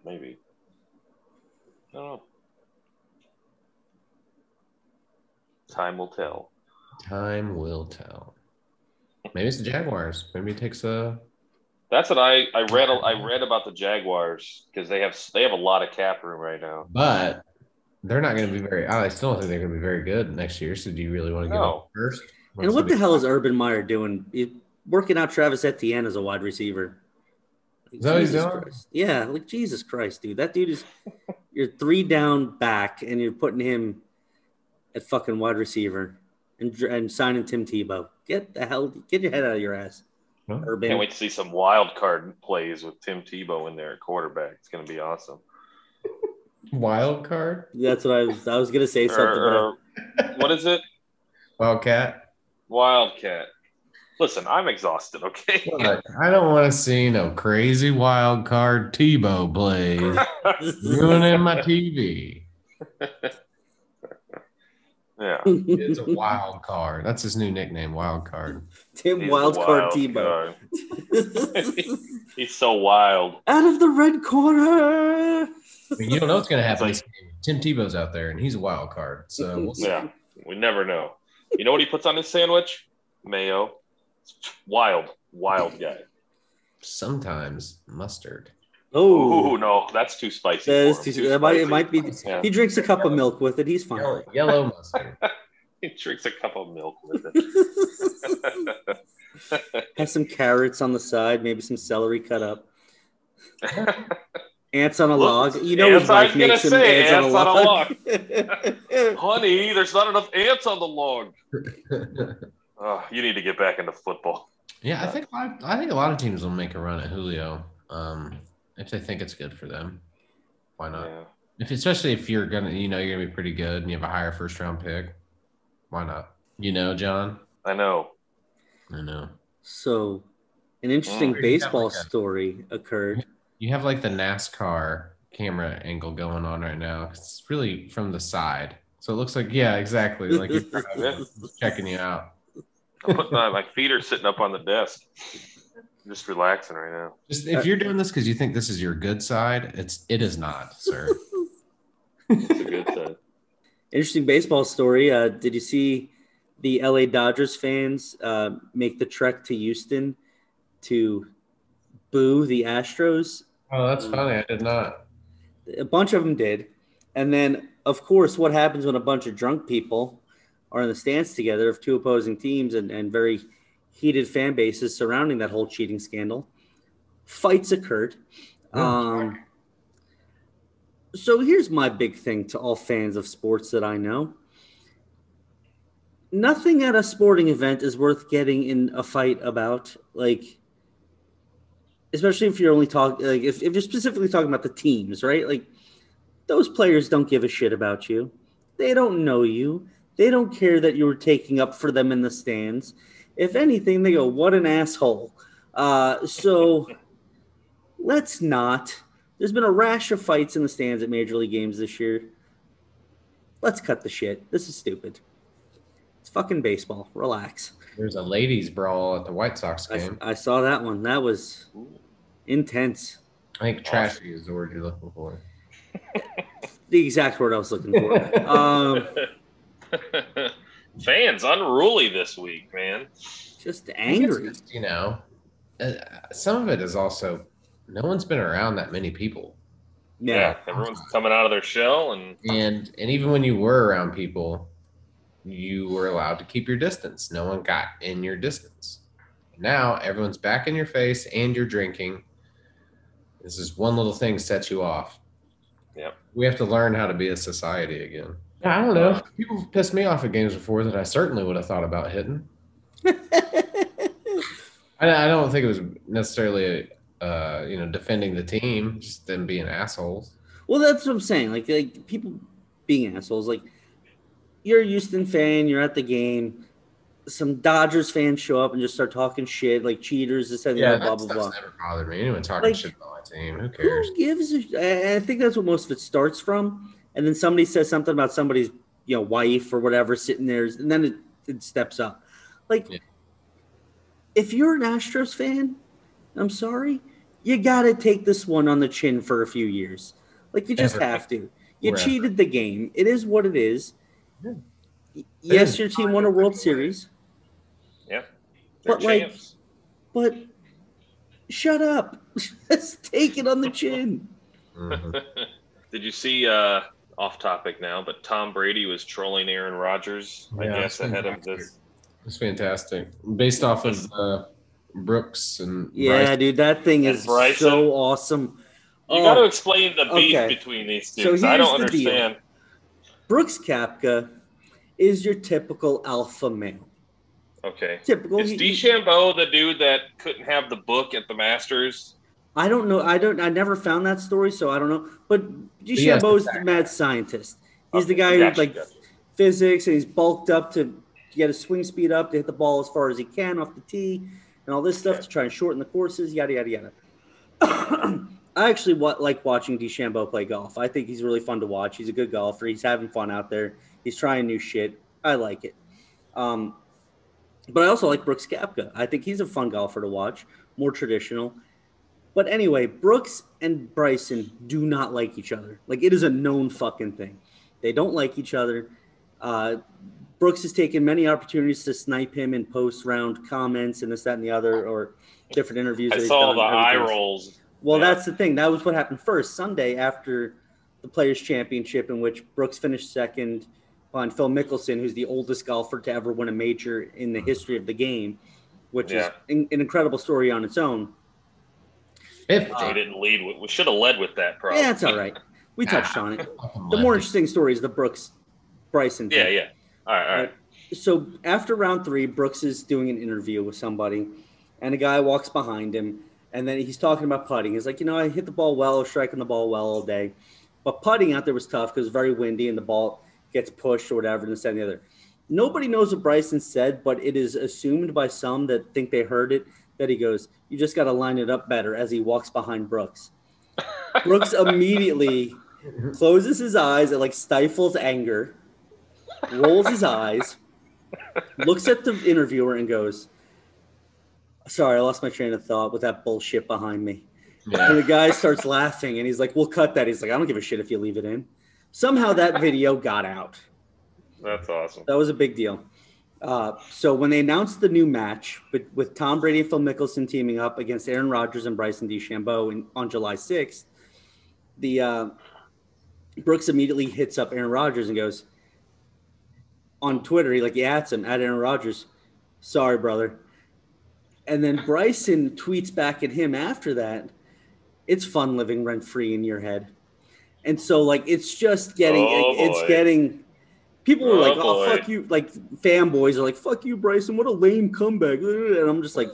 Maybe. I don't know. Time will tell. Time will tell. Maybe it's the Jaguars. Maybe it takes a. That's what I, I read. I read about the Jaguars because they have they have a lot of cap room right now. But they're not going to be very. I still don't think they're going to be very good next year. So do you really want to give No. up first? And what the hell is Urban Meyer doing? He's working out Travis Etienne as a wide receiver. Like, Is that what he's Jesus doing? Christ. Yeah, like Jesus Christ, dude. That dude is you're three down back, and you're putting him at fucking wide receiver and and signing Tim Tebow. Get the hell, get your head out of your ass, Huh? Urban. Can't wait to see some wild card plays with Tim Tebow in there at quarterback. It's going to be awesome. wild card? That's what I was. I was gonna say something, Or, er, or- er, what is it? Wildcat? Wildcat. Listen, I'm exhausted. Okay. Look, I don't want to see no crazy wild card Tebow plays ruining my TV. yeah. It's a wild card. That's his new nickname, wild card. Tim He's Wild Card Tebow. card. He's so wild. Out of the red corner. I mean, you don't know what's going to happen. It's this game. Tim Tebow's out there, and he's a wild card. So we'll see. Yeah. We never know. You know what he puts on his sandwich? Mayo. Wild, wild guy. sometimes mustard. Oh, Ooh, no, that's too spicy. that is for him. too, that might, it might be. Yeah. He drinks a cup of milk with it. He's fine. Yellow, yellow mustard. He drinks a cup of milk with it. Has some carrots on the side, maybe some celery cut up. Ants on a Look, log. You know his ants, I was wife gonna makes him say, ants, on a ants log. Honey, there's not enough ants on the log. Oh, you need to get back into football. yeah, I think a I think a lot of teams will make a run at Julio um, if they think it's good for them. Why not? Yeah. If especially if you're gonna, you know, you're gonna be pretty good and you have a higher first round pick. Why not? You know, John. I know. I know. so, an interesting Oh, baseball got like a- story occurred. You have like the NASCAR camera angle going on right now. It's really from the side, so it looks like yeah, exactly. Like you're kind of checking you out. I'm putting my, my feet are sitting up on the desk. I'm just relaxing right now. Just if you're doing this because you think this is your good side, it's it is not, sir. It's a good side. Interesting baseball story. Uh, did you see the LA Dodgers fans uh, make the trek to Houston to boo the Astros? Oh, that's funny. I did not. A bunch of them did. And then, of course, what happens when a bunch of drunk people are in the stands together of two opposing teams and, and very heated fan bases surrounding that whole cheating scandal? Fights occurred. Um, so here's my big thing to all fans of sports that I know. Nothing at a sporting event is worth getting in a fight about. Like, especially if you're only talking, like, if, if you're specifically talking about the teams, right? Like, those players don't give a shit about you. They don't know you. They don't care that you were taking up for them in the stands. If anything, they go, "What an asshole." Uh, so let's not. There's been a rash of fights in the stands at major league games this year. Let's cut the shit. This is stupid. It's fucking baseball. Relax. There's a ladies' brawl at the White Sox game. I saw that one. That was intense. I think trashy is the word you're looking for. The exact word I was looking for. um, Fans unruly this week, man. just angry. Just, you know, uh, some of it is also no one's been around that many people, Yeah. everyone's coming out of their shell, and and and even when you were around people, you were allowed to keep your distance. No one got in your distance. Now everyone's back in your face, and you're drinking. This is one little thing sets you off. Yeah. We have to learn how to be a society again. I don't know. People have pissed me off at games before that I certainly would have thought about hitting. I, I don't think it was necessarily, uh, you know, defending the team, just them being assholes. Well, that's what I'm saying. Like, like people being assholes. Like, you're a Houston fan. You're at the game. Some Dodgers fans show up and just start talking shit, like cheaters, this and Yeah, blah that blah blah. stuff's never bothered me. Anyone talking Like, shit about my team, who cares? Who gives a? I I think that's what most of it starts from. And then somebody says something about somebody's, you know, wife or whatever sitting there, and then it, it steps up. Like, Yeah. if you're an Astros fan, I'm sorry, you got to take this one on the chin for a few years. Like, you just Ever. have to. You Forever. cheated the game. It is what it is. Yeah. Yes, your team won a World Series, yeah, they're But, like, but shut up. Just take it on the chin. Mhm. Did you see? uh Off topic now, but Tom Brady was trolling Aaron Rodgers. I Yeah, guess I've seen ahead of this. It's fantastic. Based off of uh, Brooks and Yeah, Bryce. dude, that thing is so awesome. You Oh, got to explain the beef okay. between these So. I don't understand. deal. Understand. Brooks Koepka is your typical alpha male. Okay. Typical. Is he- he- DeChambeau the dude that couldn't have the book at the Masters? I don't know. I don't. I never found that story, so I don't know. But he DeChambeau is the the mad scientist. He's the Okay, guy who like gotcha. physics, and he's bulked up to get his swing speed up to hit the ball as far as he can off the tee, and all this stuff to try and shorten the courses. Yada yada yada. I actually like watching DeChambeau play golf. I think he's really fun to watch. He's a good golfer. He's having fun out there. He's trying new shit. I like it. Um, but I also like Brooks Koepka. I think he's a fun golfer to watch, more traditional. But anyway, Brooks and Bryson do not like each other. Like it is a known fucking thing. They don't like each other. Uh, Brooks has taken many opportunities to snipe him in post round comments and this, that, and the other, or different interviews. I that he's saw the eye rolls. Well, Yeah. that's the thing. That was what happened first Sunday after the Players' Championship, in which Brooks finished second on Phil Mickelson, who's the oldest golfer to ever win a major in the mm-hmm. history of the game, which Yeah. is an, an incredible story on its own. Fifty. We didn't lead. We should have led with that. Probably. Yeah, it's all right. We touched on it. The more interesting story is the Brooks Bryson. Yeah, yeah. All right, all right. So after round three, Brooks is doing an interview with somebody, and a guy walks behind him, and then he's talking about putting. He's like, you know, I hit the ball well, I was striking the ball well all day, but putting out there was tough because it's very windy and the ball gets pushed or whatever, and this and the other. Nobody knows what Bryson said, but it is assumed by some that think they heard it that he goes, "You just got to line it up better." As he walks behind Brooks, Brooks immediately closes his eyes and like stifles anger, rolls his eyes, looks at the interviewer and goes, Sorry, I lost my train of thought with that bullshit behind me. And the guy starts laughing and he's like, We'll cut that. He's like, I don't give a shit if you leave it in. Somehow that video got out. That's awesome. That was a big deal. Uh, so when they announced the new match with, with Tom Brady and Phil Mickelson teaming up against Aaron Rodgers and Bryson DeChambeau in, on July 6th, the uh, Brooks immediately hits up Aaron Rodgers and goes on Twitter. He like he at him at Aaron Rodgers. Sorry, brother. And then Bryson tweets back at him after that. It's fun living rent free in your head. And so like it's just getting Oh, it's boy. getting people were Oh, like, oh boy. fuck you like fanboys are like, fuck you, Bryson, what a lame comeback. And I'm just like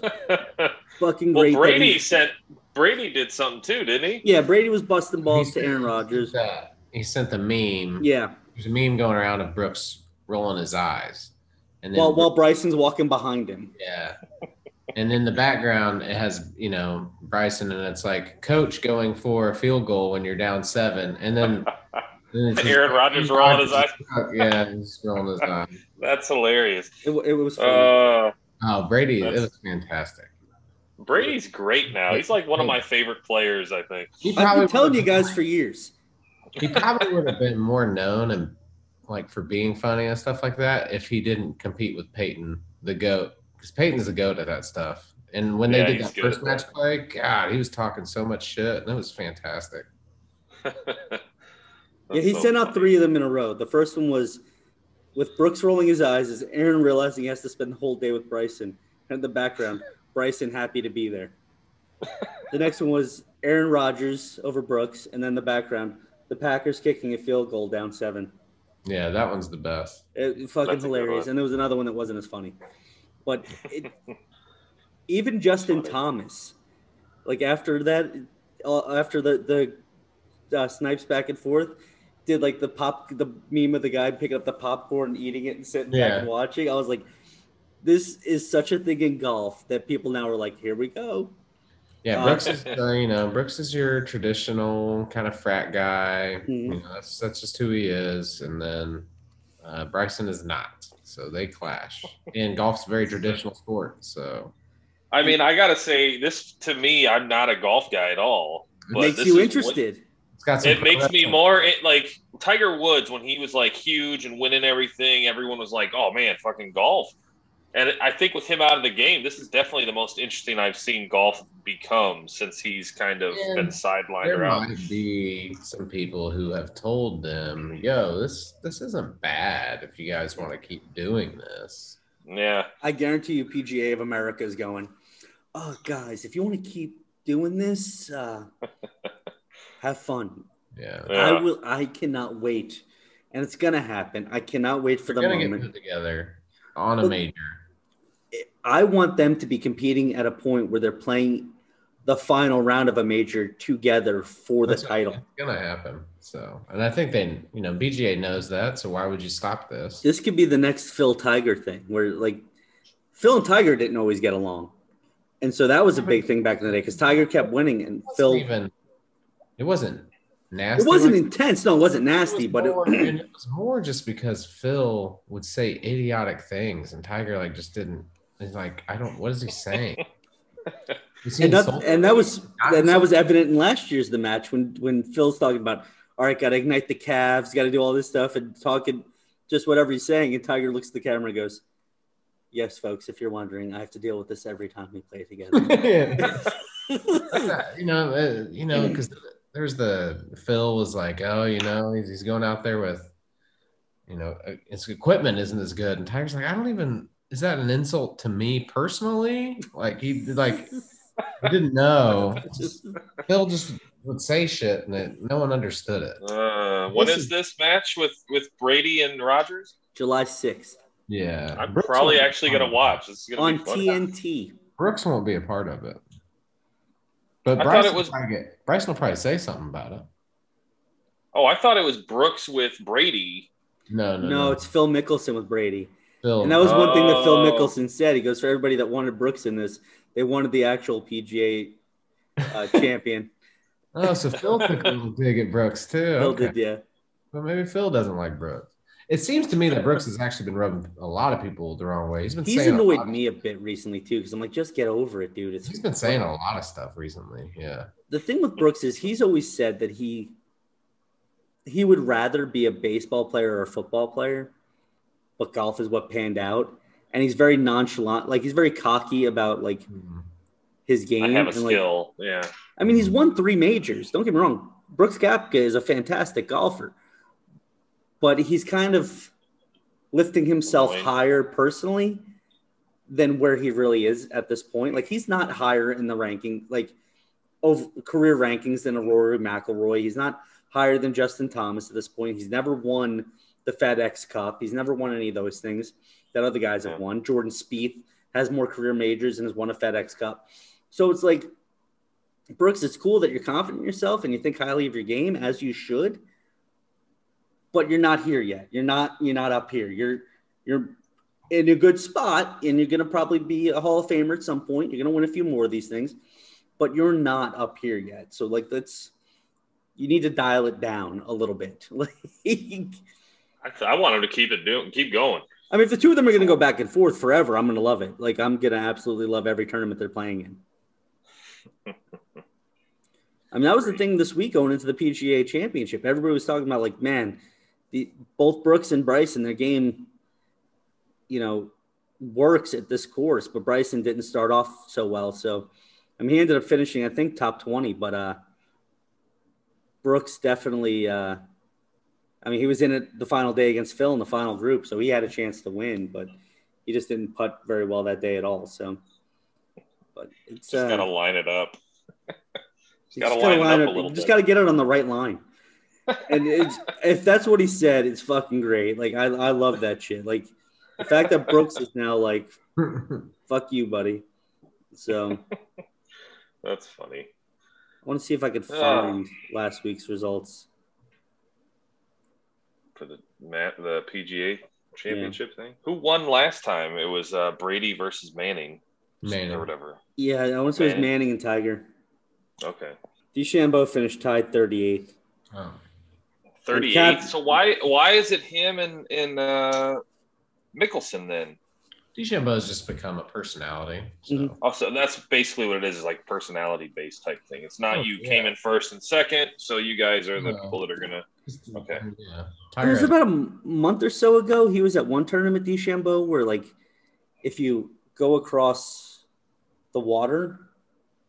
fucking well, great. that Brady he- sent. Brady did something too, didn't he? yeah, Brady was busting balls He to Aaron Rodgers. uh, He sent the meme. Yeah. There's a meme going around of Brooks rolling his eyes, and then While while Bryson's walking behind him. yeah, and in the background it has you know Bryson, and it's like coach going for a field goal when you're down seven, and then, then it's Aaron Rodgers rolling his eyes. Yeah, he's rolling his eyes. That's hilarious. It, it was. Uh, Oh, Brady, it was fantastic. Brady's great now. He's like one of my favorite players. I think. He I've been telling you guys for years. he probably would have been more known and like for being funny and stuff like that if he didn't compete with Peyton, the goat, because Peyton's a goat at that stuff. And when Yeah, they did that first match that. play, God, he was talking so much shit, and it was fantastic. Yeah, he so sent out three of them in a row. The first one was with Brooks rolling his eyes as Aaron realizing he has to spend the whole day with Bryson. And in the background, Bryson happy to be there. The next one was Aaron Rodgers over Brooks, and then the background, the Packers kicking a field goal down seven. Yeah, that one's the best. It, fucking That's hilarious. one. And there was another one that wasn't as funny. But it, even Justin. Thomas, like after that, uh, after the the uh, snipes back and forth, did like the pop the meme of the guy picking up the popcorn and eating it and sitting back and watching. I was like, this is such a thing in golf that people now are like, here we go. Yeah, Uh, Brooks is uh, you know Brooks is your traditional kind of frat guy. Mhm. You know, that's that's just who he is, and then uh, Bryson is not. So they clash. And golf's a very traditional sport, so I mean, I gotta say, this to me, I'm not a golf guy at all. But Makes this you is what- interested. it's got some. it makes me more it, like Tiger Woods when he was like huge and winning everything. Everyone was like, "Oh man, fucking golf!" And I think with him out of the game, this is definitely the most interesting I've seen golf become since he's kind of Yeah, been sidelined around. There around. might be some people who have told them, "Yo, this this isn't bad. If you guys want to keep doing this." Yeah, I guarantee you, PGA of America is going. Oh, guys, if you want to keep doing this, uh, have fun. Yeah, Yeah. I will. I cannot wait, and it's gonna happen. I cannot wait for they're the gonna get moment. put together on a Well, major. I want them to be competing at a point where they're playing the final round of a major together for the title. It's gonna happen. So, and I think they, you know, PGA knows that. So why would you stop this? This could be the next Phil Tiger thing, where like Phil and Tiger didn't always get along, and so that was a big thing back in the day because Tiger kept winning and It Phil. even. It wasn't nasty. It wasn't like- intense. No, it wasn't it was nasty, but more, it, it was more just because Phil would say idiotic things, and Tiger like just didn't. He's like, I don't. What is he saying? Was he and that, and that was and that was evident in last year's the match when when Phil's talking about all right, got to ignite the calves, got to do all this stuff, and talking just whatever he's saying, and Tiger looks at the camera and goes. Yes, folks. If you're wondering, I have to deal with this every time we play together. you know, uh, you know, because there's the Phil was like, oh, you know, he's, he's going out there with, you know, uh, his equipment isn't as good, and Tiger's like, I don't even. Is that an insult to me personally? Like he like I didn't know. Phil just would say shit, and it, no one understood it. Uh, when This is is- this match with with Brady and Rodgers? July sixth Yeah, I'm Brooks probably actually gonna watch. This gonna on be fun. TNT. Brooks won't be a part of it. But I thought Bryson it was- will probably get, Bryson will probably say something about it. Oh, I thought it was Brooks with Brady. No, no, No, no. it's Phil Mickelson with Brady. Phil. And that was one thing that Phil Oh. Mickelson said. He goes, for everybody that wanted Brooks in this, they wanted the actual PGA uh, champion. oh, so Phil took a little dig at Brooks too. Phil Okay. did, yeah. But maybe Phil doesn't like Brooks. It seems to me that Brooks has actually been rubbing a lot of people the wrong way. He's been He's saying a annoyed lot me a bit recently too, because I'm like, just get over it, dude. It's He's been saying a lot of stuff recently. Yeah. the thing with Brooks is he's always said that he he would rather be a baseball player or a football player, but golf is what panned out. And he's very nonchalant, like he's very cocky about like Mhm. his game. I have a and, like, skill. yeah. I mean, he's won three majors. Don't get me wrong. Brooks Koepka is a fantastic golfer, but he's kind of lifting himself higher personally than where he really is at this point. Like he's not higher in the ranking, like of career rankings than a Rory McIlroy. He's not higher than Justin Thomas at this point. He's never won the FedEx Cup. He's never won any of those things that other guys have won. Jordan Spieth has more career majors and has won a FedEx Cup. So it's like Brooks, it's cool that you're confident in yourself and you think highly of your game as you should, but you're not here yet. You're not you're not up here. You're you're in a good spot and you're gonna probably be a Hall of Famer at some point. You're gonna win a few more of these things, but you're not up here yet. So like that's you need to dial it down a little bit. Like I, I want him to keep it doing, keep going. I mean, if the two of them are going to go back and forth forever, I'm going to love it. Like, I'm going to absolutely love every tournament they're playing in. I mean, that was the thing this week going into the PGA Championship. Everybody was talking about, like, man, the both Brooks and Bryson, their game, you know, works at this course, but Bryson didn't start off so well. So, I mean, he ended up finishing, I think, top 20, but uh, Brooks definitely. Uh, I mean, he was in it the final day against Phil in the final group, so he had a chance to win, but he just didn't putt very well that day at all. So, but it's Just uh, gotta line it up. you gotta just line gotta it up line a little you just bit. got to get it on the right line. and it's, if that's what he said, it's fucking great. Like I, I love that shit. Like the fact that Brooks is now like, "Fuck you, buddy." So That's funny. I want to see if I could Ah. find last week's results. For the Matt, the PGA championship thing. Who won last time? It was uh, Brady versus Manning, Manning. or whatever. Yeah, I want to say it was Manning and Tiger. Okay, DeChambeau finished tied 38th. Oh. thirty-eight. Cap- So why why is it him and and uh, Mickelson then? DeChambeau's just become a personality. So. Mhm. Also, that's basically what it is. Is like personality based type thing. It's not Oh, you yeah. came in first and second, so you guys are the No. people that are gonna. Okay. Yeah. It was about a month or so ago. He was at one tournament, DeChambeau, where like if you go across the water,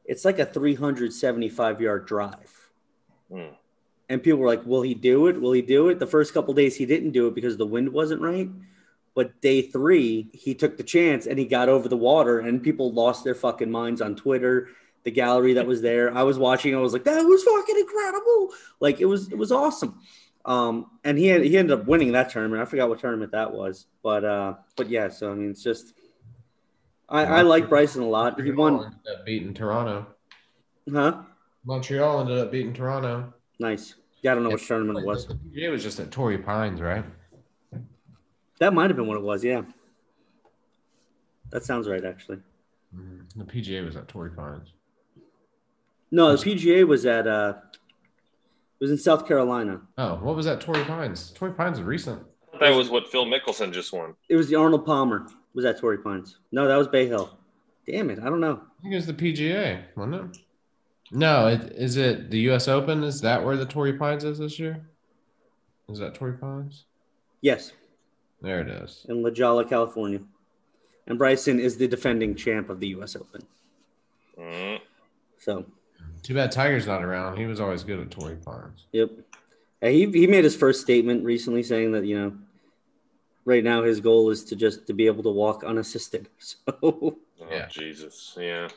it's like a 375 yard drive. Hmm. And people were like, "Will he do it? Will he do it?" The first couple days he didn't do it because the wind wasn't right. But day three, he took the chance and he got over the water, and people lost their fucking minds on Twitter. The gallery that was there, I was watching. I was like, "That was fucking incredible!" Like it was, it was awesome. Um, and he he ended up winning that tournament. I forgot what tournament that was, but uh, but yeah. So I mean, it's just I, I like Bryson a lot. He won. Ended up beating Toronto. Huh? Montreal ended up beating Toronto. Nice. Yeah, I don't know which tournament it was. It was just at Torrey Pines, right? That might have been what it was. Yeah. That sounds right, actually. The PGA was at Torrey Pines. No, the PGA was at uh, it was in South Carolina. Oh, what was that Torrey Pines? Torrey Pines is recent. That was what Phil Mickelson just won. It was the Arnold Palmer. Was that Torrey Pines? No, that was Bay Hill. Damn it, I don't know. I think it was the PGA, wasn't it? No, it, is it the U.S. Open? Is that where the Torrey Pines is this year? Is that Torrey Pines? Yes, There it is. in La Jolla, California. And Bryson is the defending champ of the U.S. Open. Mm. So, Too bad Tiger's not around. He was always good at Torrey Pines. yep. Uh, He he made his first statement recently saying that you know, right now his goal is to just to be able to walk unassisted. So Oh, Yeah. Jesus. Yeah.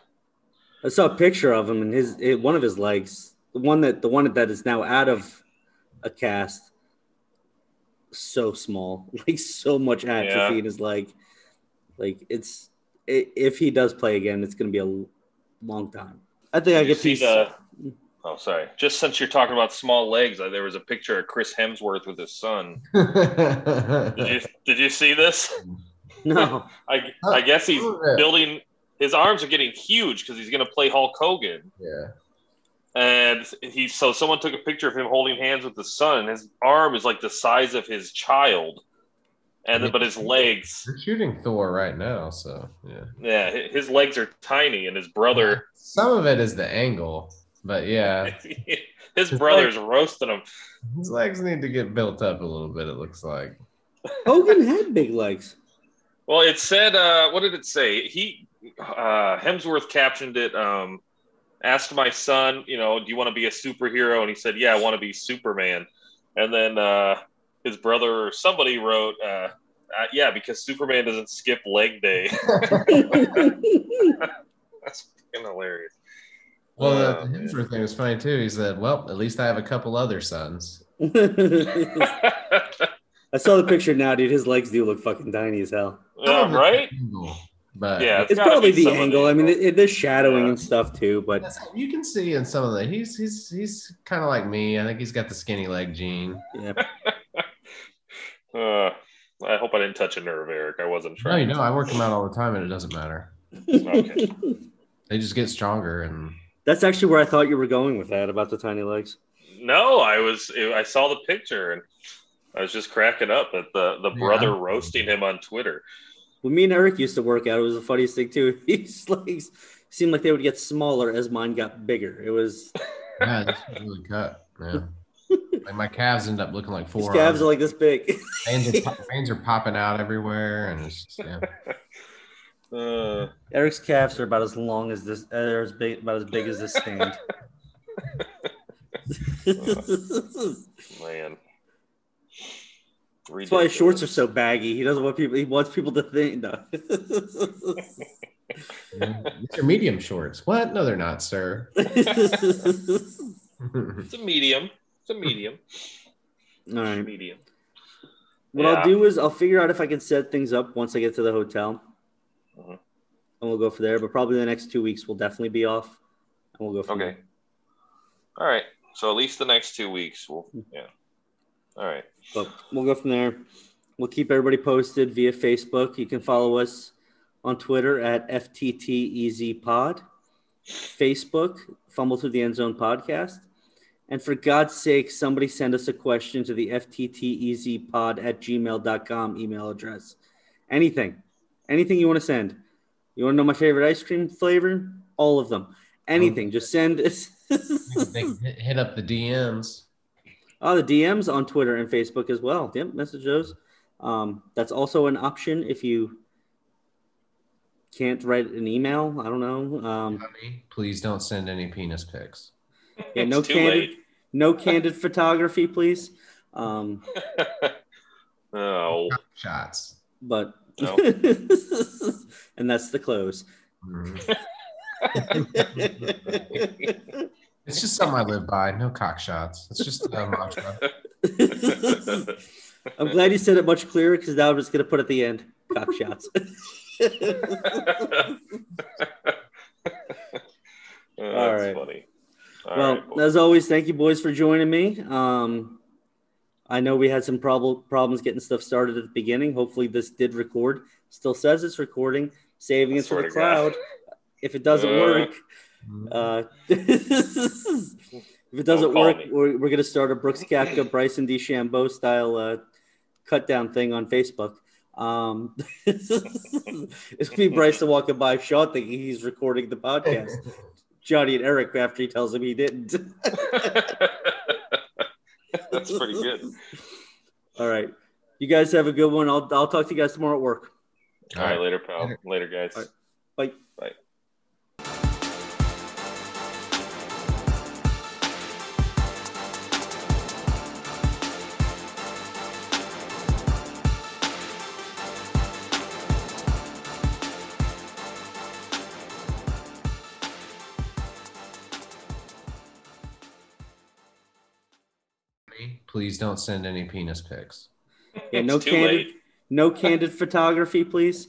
I saw a picture of him and his it, one of his legs, the one that the one that is now out of a cast, so small, like so much atrophy Yeah. in his leg. Like it's i if he does play again, it's going to be a long time. I think I Did you get see these. the? Oh, sorry. Just since you're talking about small legs, uh, there was a picture of Chris Hemsworth with his son. Did you Did you see this? No, I I guess he's building. His arms are getting huge because he's going to play Hulk Hogan. yeah. And he so someone took a picture of him holding hands with his son. His arm is like the size of his child, and then, but his legs, They're shooting Thor right now, so yeah. yeah, his legs are tiny, and his brother, Some of it is the angle, but yeah, his brother's roasting him. his legs need to get built up a little bit. It looks like. Hogan had big legs. Well, it said, uh, what did it say? He uh, Hemsworth captioned it. Um, asked my son, you know, do you want to be a superhero? And he said, yeah, I want to be Superman. And then uh, his brother or somebody wrote, uh, uh, yeah, because Superman doesn't skip leg day. That's fucking hilarious. Well, Oh, the man. Hemsworth thing was funny too. He said, "Well, at least I have a couple other sons." I saw the picture now, dude. His legs do look fucking tiny as hell. yeah, right? Angle, But Yeah. It's gotta probably the angle. the I mean, angle. it, it, there's shadowing Yeah. and stuff too, but that's- you can see in some of the he's he's he's kind of like me. I think he's got the skinny leg gene. yeah. Uh, I hope I didn't touch a nerve, Eric. I wasn't trying. No, trying. you know, I work them out all the time, and it doesn't matter. Okay. They just get stronger, and That's actually where I thought you were going with that about the tiny legs. No, I was. I saw the picture and I was just cracking up at the the Yeah. brother roasting him on Twitter. When me and Eric used to work out, it was the funniest thing too. His legs seemed like they would get smaller as mine got bigger. It was yeah, this is really cut. Yeah, like my calves end up looking like his four. calves are like this big. veins, are, pop- veins are popping out everywhere, and it's just, yeah. Uh, Eric's calves are about as long as this. Uh, they're as big, about as big as this stand. man, That's why his shorts are so baggy. He doesn't want people. He wants people to think. No. These are medium shorts. What? No, they're not, sir. It's a medium. It's a medium. All right. Medium. What Yeah. I'll do is I'll figure out if I can set things up once I get to the hotel, Mhm. and we'll go from there. But probably the next two weeks will definitely be off, and we'll go from Okay. All right. So at least the next two weeks. We'll. Yeah. All right. But we'll go from there. We'll keep everybody posted via Facebook. You can follow us on Twitter at FTTEZPod, Facebook Fumble Through the End Zone podcast. And for God's sake, somebody send us a question to the FTTEZPod at gmail.com email address. Anything. Anything you want to send. You want to know my favorite ice cream flavor? All of them. Anything. Just send us. hit up the DMs. Oh, the DMs on Twitter and Facebook as well. Yep, message those. Um, that's also an option if you can't write an email. I don't know. Um, Honey, Please don't send any penis pics. yeah, no candid, late. no candid photography, please. Um, oh Shots. but No. and that's the close. Mhm. It's just something I live by. No cock shots. It's just a mantra. I'm glad you said it much clearer because now I'm just gonna put at the end cock shots. Uh, All that's right. funny. All well, right, as always, thank you, boys, for joining me. Um, I know we had some prob- problems getting stuff started at the beginning. Hopefully, this did record. Still says it's recording, saving I it to the to God. cloud. If it doesn't Uh. work, uh, if it doesn't work, me. we're, we're going to start a Brooks Koepka, Bryson DeChambeau style uh, cut down thing on Facebook. Um, it's me, Bryson, walking by Sean thinking he's recording the podcast. Johnny and Eric after he tells him he didn't. That's pretty good. All right. You guys have a good one. I'll, I'll talk to you guys tomorrow at work. All right, later, pal. Later. Later, guys. All right. Bye. Bye. Please don't send any penis pics. Yeah, no candid, late. no candid photography, please.